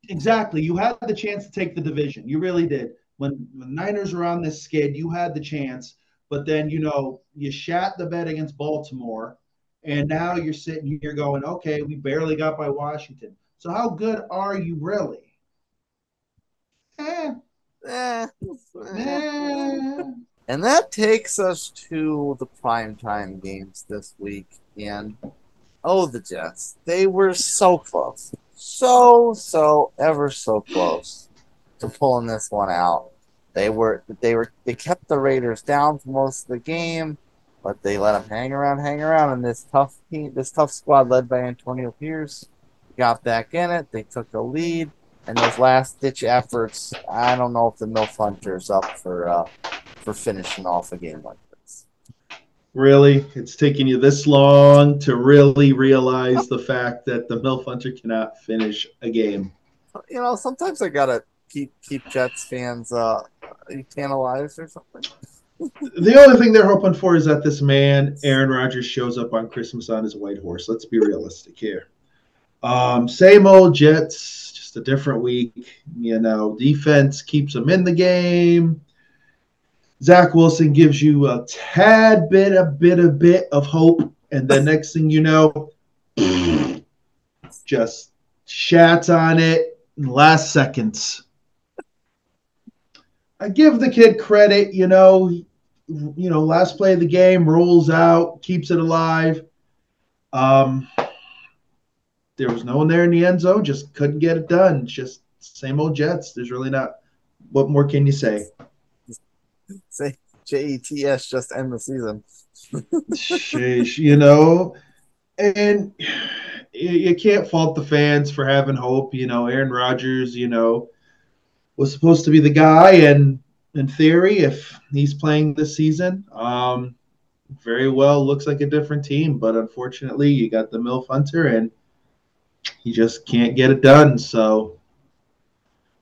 S2: Exactly. You had the chance to take the division. You really did. When the Niners were on this skid, you had the chance. But then you know you shat the bed against Baltimore, and now you're sitting here going, okay, we barely got by Washington. So how good are you really? Eh. Eh.
S1: eh. And that takes us to the primetime games this week. And oh, the Jets. They were so close. So, so, ever so close to pulling this one out. They were they were they kept the Raiders down for most of the game, but they let them hang around, hang around, and this tough team, this tough squad led by Antonio Pierce got back in it. They took the lead, and those last ditch efforts. I don't know if the Milf Hunter's up for uh, for finishing off a game like this.
S2: Really, it's taking you this long to really realize the fact that the Milf Hunter cannot finish a game.
S1: You know, sometimes I gotta keep keep Jets fans uh tantalized or something.
S2: The only thing they're hoping for is that this man, Aaron Rodgers, shows up on Christmas on his white horse. Let's be realistic here. Um, same old Jets, a different week. You know, defense keeps them in the game. Zach Wilson gives you a tad bit, a bit, a bit of hope, and the next thing you know, [clears throat] just shats on it in last seconds. I give the kid credit, you know, you know, last play of the game rolls out, keeps it alive. Um, there was no one there in the end zone, just couldn't get it done. Just same old Jets. There's really not. What more can you say?
S1: Say Jets just end the season.
S2: Sheesh, you know, and you can't fault the fans for having hope. You know, Aaron Rodgers, you know, was supposed to be the guy, and in theory, if he's playing this season, um, very well looks like a different team. But unfortunately, you got the Milf Hunter, and he just can't get it done. So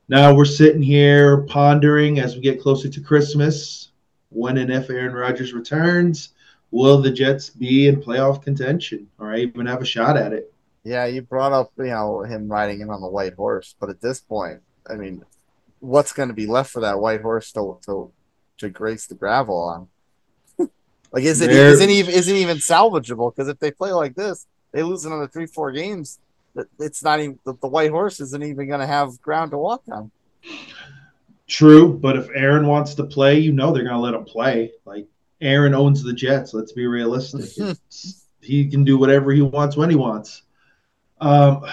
S2: now we're sitting here pondering as we get closer to Christmas when and if Aaron Rodgers returns. Will the Jets be in playoff contention or even have a shot at it?
S1: Yeah, you brought up you know him riding in on the white horse, but at this point, I mean, what's going to be left for that white horse to to to grace the gravel on? [laughs] like, is it isn't even isn't even salvageable? Because if they play like this, they lose another three four games. It's not even the, the white horse isn't even going to have ground to walk on.
S2: True, but if Aaron wants to play, you know they're going to let him play. Like Aaron owns the Jets. Let's be realistic. [laughs] he can do whatever he wants when he wants. Um,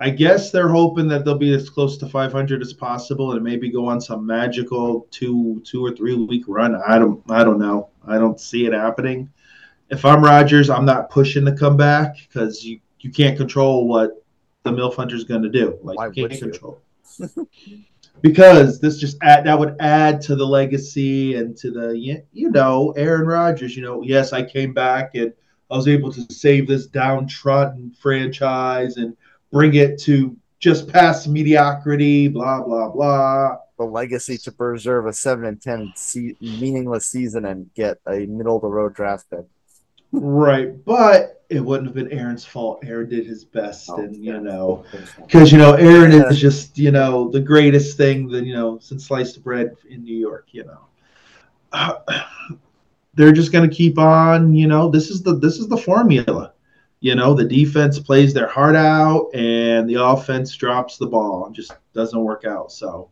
S2: I guess they're hoping that they'll be as close to 500 as possible and maybe go on some magical two two or three week run. I don't I don't know. I don't see it happening. If I'm Rodgers, I'm not pushing to come back because you you can't control what the milf hunter's going to do. Like Why you can't control. [laughs] because this just add, that would add to the legacy and to the you know Aaron Rodgers. You know, yes, I came back and I was able to save this downtrodden franchise and bring it to just past mediocrity. Blah blah blah.
S1: The legacy to preserve a seven and ten se- meaningless season and get a middle of the road draft pick.
S2: Right, but it wouldn't have been Aaron's fault. Aaron did his best, oh, and you know, because you know Aaron yeah. is just you know the greatest thing that you know since sliced bread in New York. You know, uh, [clears throat] they're just going to keep on. You know, this is the this is the formula. You know, the defense plays their heart out, and the offense drops the ball. It just doesn't work out. So,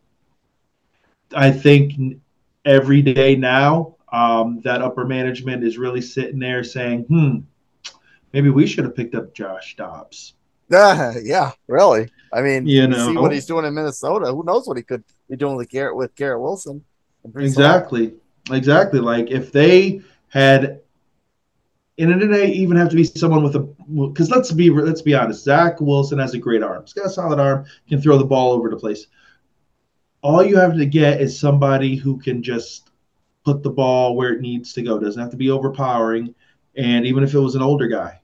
S2: I think every day now um, that upper management is really sitting there saying, hmm, maybe we should have picked up Josh Dobbs.
S1: Uh, [laughs] yeah, really. I mean, you know, see what he's doing in Minnesota. Who knows what he could be doing with Garrett with Garrett Wilson?
S2: Exactly, exactly. Like if they had, and it didn't even have to be someone with a. Because let's be let's be honest, Zach Wilson has a great arm. He's got a solid arm. Can throw the ball over the place. All you have to get is somebody who can just put the ball where it needs to go. It doesn't have to be overpowering. And even if it was an older guy,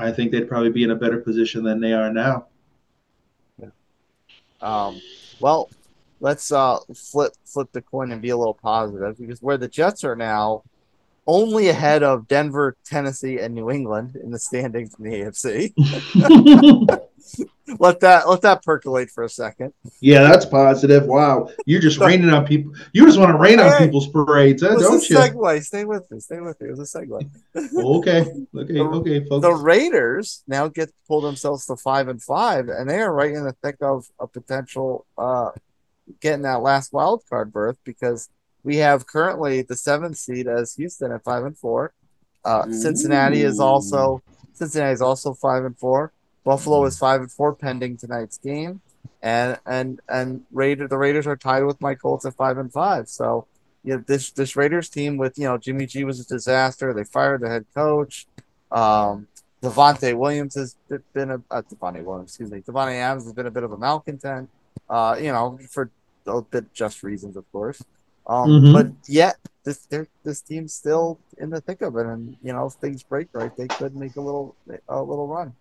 S2: I think they'd probably be in a better position than they are now.
S1: Yeah. Um, well, let's uh, flip flip the coin and be a little positive because where the Jets are now, only ahead of Denver, Tennessee, and New England in the standings in the AFC. [laughs] [laughs] [laughs] let that let that percolate for a second.
S2: Yeah, that's positive. Wow, you're just [laughs] raining on people. You just want to rain on people's parades, huh, don't
S1: you? Segue. Stay with me. Stay with me. It was a segue. [laughs]
S2: okay, okay, okay, folks.
S1: The Raiders now get to pull themselves to five and five, and they are right in the thick of a potential uh, getting that last wild card berth because we have currently the seventh seed as Houston at five and four. Uh, Cincinnati is also Cincinnati is also five and four. Buffalo is five and four pending tonight's game. and and and Raider the Raiders are tied with my Colts at five and five. So you know, this this Raiders team with you know Jimmy G was a disaster. They fired the head coach. Um, Devontae Williams has been a uh, Devontae Williams, excuse me. Davante Adams has been a bit of a malcontent. Uh, you know, for a bit just reasons, of course. Um, mm-hmm. but yet this this team's still in the thick of it, and you know, if things break right, they could make a little a little run.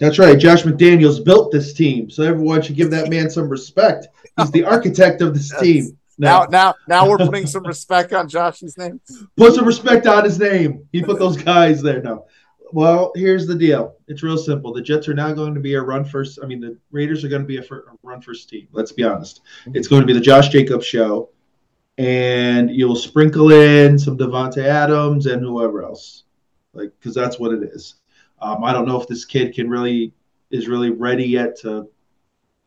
S2: That's right. Josh McDaniels built this team, so everyone should give that man some respect. He's the architect of this team.
S1: No. Now, now, now we're putting some respect on Josh's name.
S2: Put some respect on his name. He put those guys there. No. Well, here's the deal. It's real simple. The Jets are now going to be a run first. I mean, the Raiders are going to be a, a run first team. Let's be honest. It's going to be the Josh Jacobs show, and you'll sprinkle in some Davante Adams and whoever else, like because that's what it is. Um, I don't know if this kid can really is really ready yet to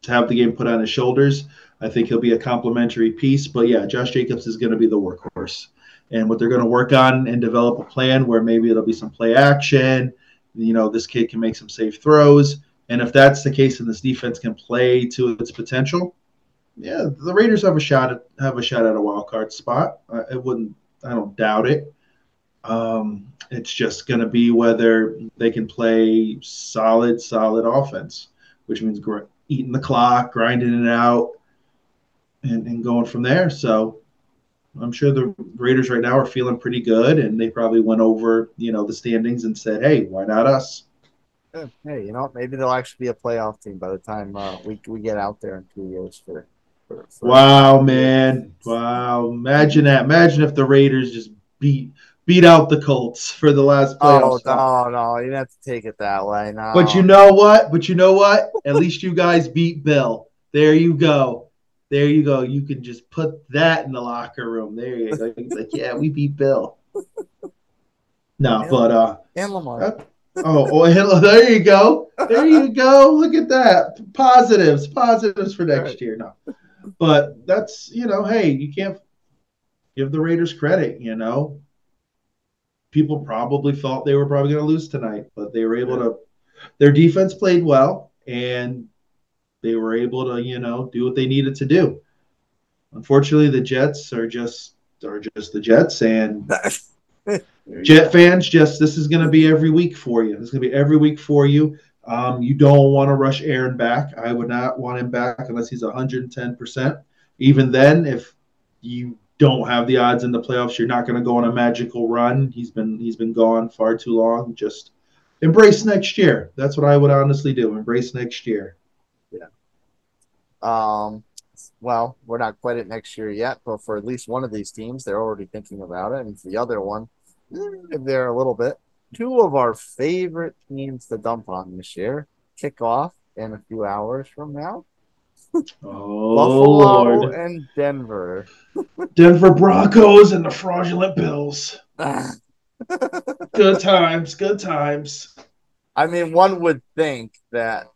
S2: to have the game put on his shoulders. I think he'll be a complementary piece. But yeah, Josh Jacobs is going to be the workhorse. And what they're going to work on and develop a plan where maybe it'll be some play action. You know, this kid can make some safe throws. And if that's the case and this defense can play to its potential, yeah, the Raiders have a shot at have a shot at a wild card spot. I, I wouldn't I don't doubt it. Um, it's just going to be whether they can play solid, solid offense, which means gr- eating the clock, grinding it out, and, and going from there. So I'm sure the Raiders right now are feeling pretty good, and they probably went over, you know, the standings and said, "Hey, why not us?"
S1: Hey, you know, maybe they'll actually be a playoff team by the time uh, we we get out there in two years for.
S2: for, for wow, man! Wow, imagine that. Imagine if the Raiders just beat beat out the Colts for the last
S1: playoff. Oh no, no, you have to take it that way. No.
S2: But you know what? But you know what? At least you guys beat Bill. There you go there you go. You can just put that in the locker room. There you go. He's like, yeah, we beat Bill. [laughs] No, and, but uh,
S1: and Lamar.
S2: Uh, oh, oh, there you go. There you go. Look at that. Positives, positives for next right. year. No, but that's you know, hey, you can't give the Raiders credit. You know, people probably thought they were probably going to lose tonight, but they were able to. Their defense played well, and they were able to, you know, do what they needed to do. Unfortunately, the Jets are just are just the Jets, and [laughs] Jet fans, just this is going to be every week for you. This is going to be every week for you. Um, you don't want to rush Aaron back. I would not want him back unless he's 110%. Even then, if you don't have the odds in the playoffs, you're not going to go on a magical run. He's been he's been gone far too long. Just embrace next year. That's what I would honestly do. Embrace next year. Yeah.
S1: Um, well, we're not quite at next year yet, but for at least one of these teams, they're already thinking about it. And for the other one, eh, they're a little bit. Two of our favorite teams to dump on this year kick off in a few hours from now.
S2: Oh, Buffalo
S1: Lord. and Denver. [laughs]
S2: Denver Broncos and the fraudulent Bills. good times, good times.
S1: I mean, one would think that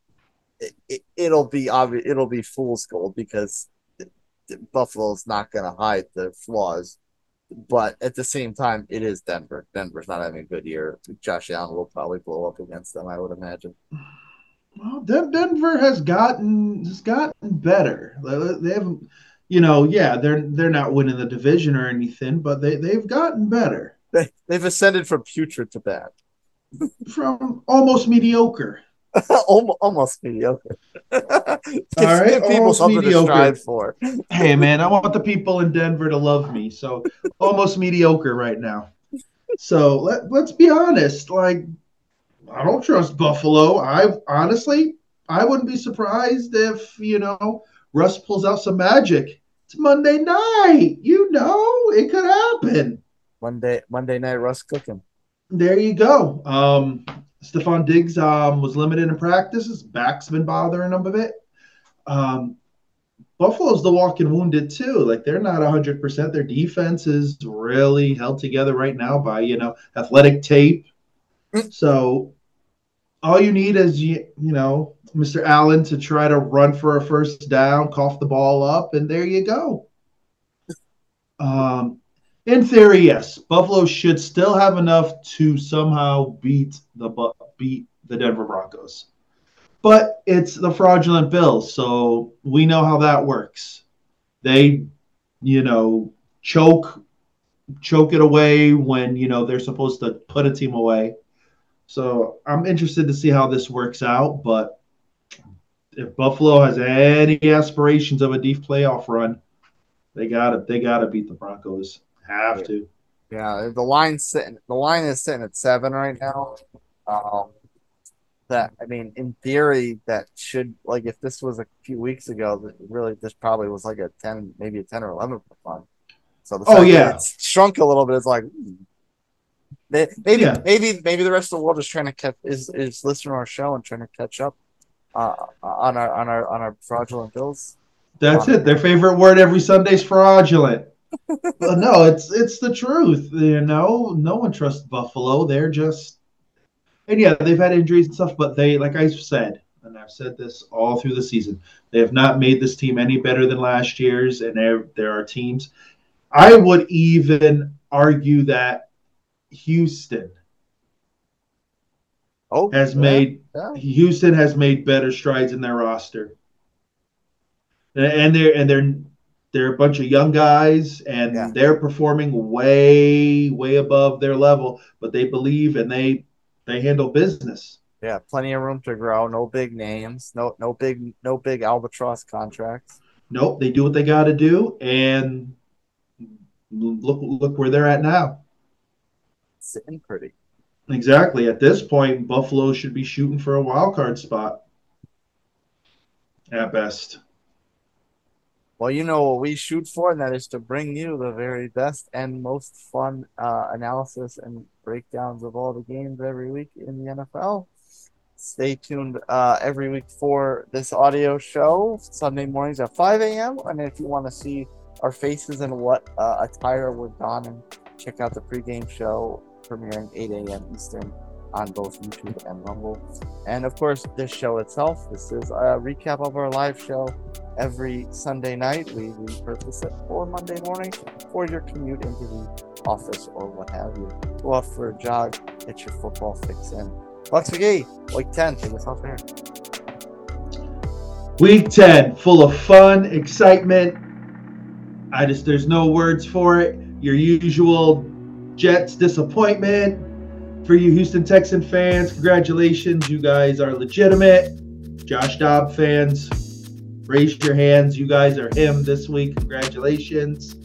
S1: it, will be obvious. It'll be fool's gold because Buffalo's not going to hide the flaws. But at the same time, it is Denver. Denver's not having a good year. Josh Allen will probably blow up against them. I would imagine.
S2: Well, Denver has gotten has gotten better. They haven't, you know, yeah, they're they're not winning the division or anything, but they they've gotten better.
S1: They they've ascended from putrid to bad.
S2: from almost mediocre. [laughs]
S1: almost mediocre. [laughs]
S2: give, All right, give people something mediocre. to strive for. [laughs] hey man, I want the people in Denver to love me. So almost mediocre right now. So let, let's be honest. Like I don't trust Buffalo. I honestly I wouldn't be surprised if, you know, Russ pulls out some magic. It's Monday night. You know, it could happen.
S1: Monday Monday night Russ cooking.
S2: There you go. Um Stefon Diggs um, was limited in practice. His back's been bothering him a bit. Um, Buffalo's the walking wounded too. Like they're not 100%. Their defense is really held together right now by, you know, athletic tape. So all you need is, you, you know, Mr. Allen to try to run for a first down, cough the ball up, and there you go. Um, in theory, yes, Buffalo should still have enough to somehow beat the beat the Denver Broncos. but it's the fraudulent Bills, so we know how that works. They, you know, choke choke it away when you know they're supposed to put a team away. So I'm interested to see how this works out. But if Buffalo has any aspirations of a deep playoff run, they got to they got to beat the Broncos. Have to.
S1: Yeah, the line sitting the line is sitting at seven right now. Um, that I mean, in theory, that should like if this was a few weeks ago, that really this probably was like a ten, maybe a ten or eleven for fun. So the
S2: oh yeah,
S1: it's shrunk a little bit. It's like maybe yeah. maybe maybe the rest of the world is trying to catch is is listening to our show and trying to catch up uh, on our on our on our fraudulent bills.
S2: That's it. Their favorite word every Sunday is fraudulent. [laughs] but no, it's it's the truth. You know, no one trusts Buffalo. They're just and yeah, they've had injuries and stuff, but they, like I said, and I've said this all through the season, they have not made this team any better than last year's, and there there are teams. I would even argue that Houston
S1: oh,
S2: has
S1: yeah,
S2: made
S1: yeah.
S2: Houston has made better strides in their roster, and they're and they're they're a bunch of young guys and
S1: Yeah.
S2: they're performing way way above their level but they believe and they they handle business
S1: Yeah, plenty of room to grow. No big names. No no big no big albatross contracts.
S2: nope they do what they got to do and look look where they're at now
S1: Sitting pretty.
S2: exactly at this point buffalo should be shooting for a wild card spot at best
S1: Well, you know what we shoot for, and that is to bring you the very best and most fun uh, analysis and breakdowns of all the games every week in the NFL. Stay tuned uh, every week for this audio show, Sunday mornings at 5 a.m. And if you want to see our faces and what uh, attire we're donning, check out the pregame show premiering 8 a.m. Eastern on both YouTube and Rumble. And of course, this show itself. This is a recap of our live show every Sunday night. We repurpose it for Monday morning for your commute into the office or what have you. Go out for a jog, get your football fix in. Buccs McGee, week 10, take us off there.
S2: Week 10, full of fun, excitement. I just, there's no words for it. Your usual Jets disappointment. For you Houston Texan fans, congratulations. You guys are legitimate. Josh Dobb fans, raise your hands. You guys are him this week. Congratulations.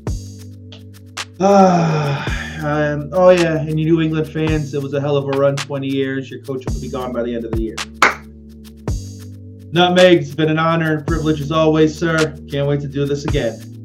S2: Ah, um, oh, yeah. And you New England fans, it was a hell of a run 20 years. Your coach will be gone by the end of the year. Nutmeg, it's been an honor and privilege as always, sir. Can't wait to do this again.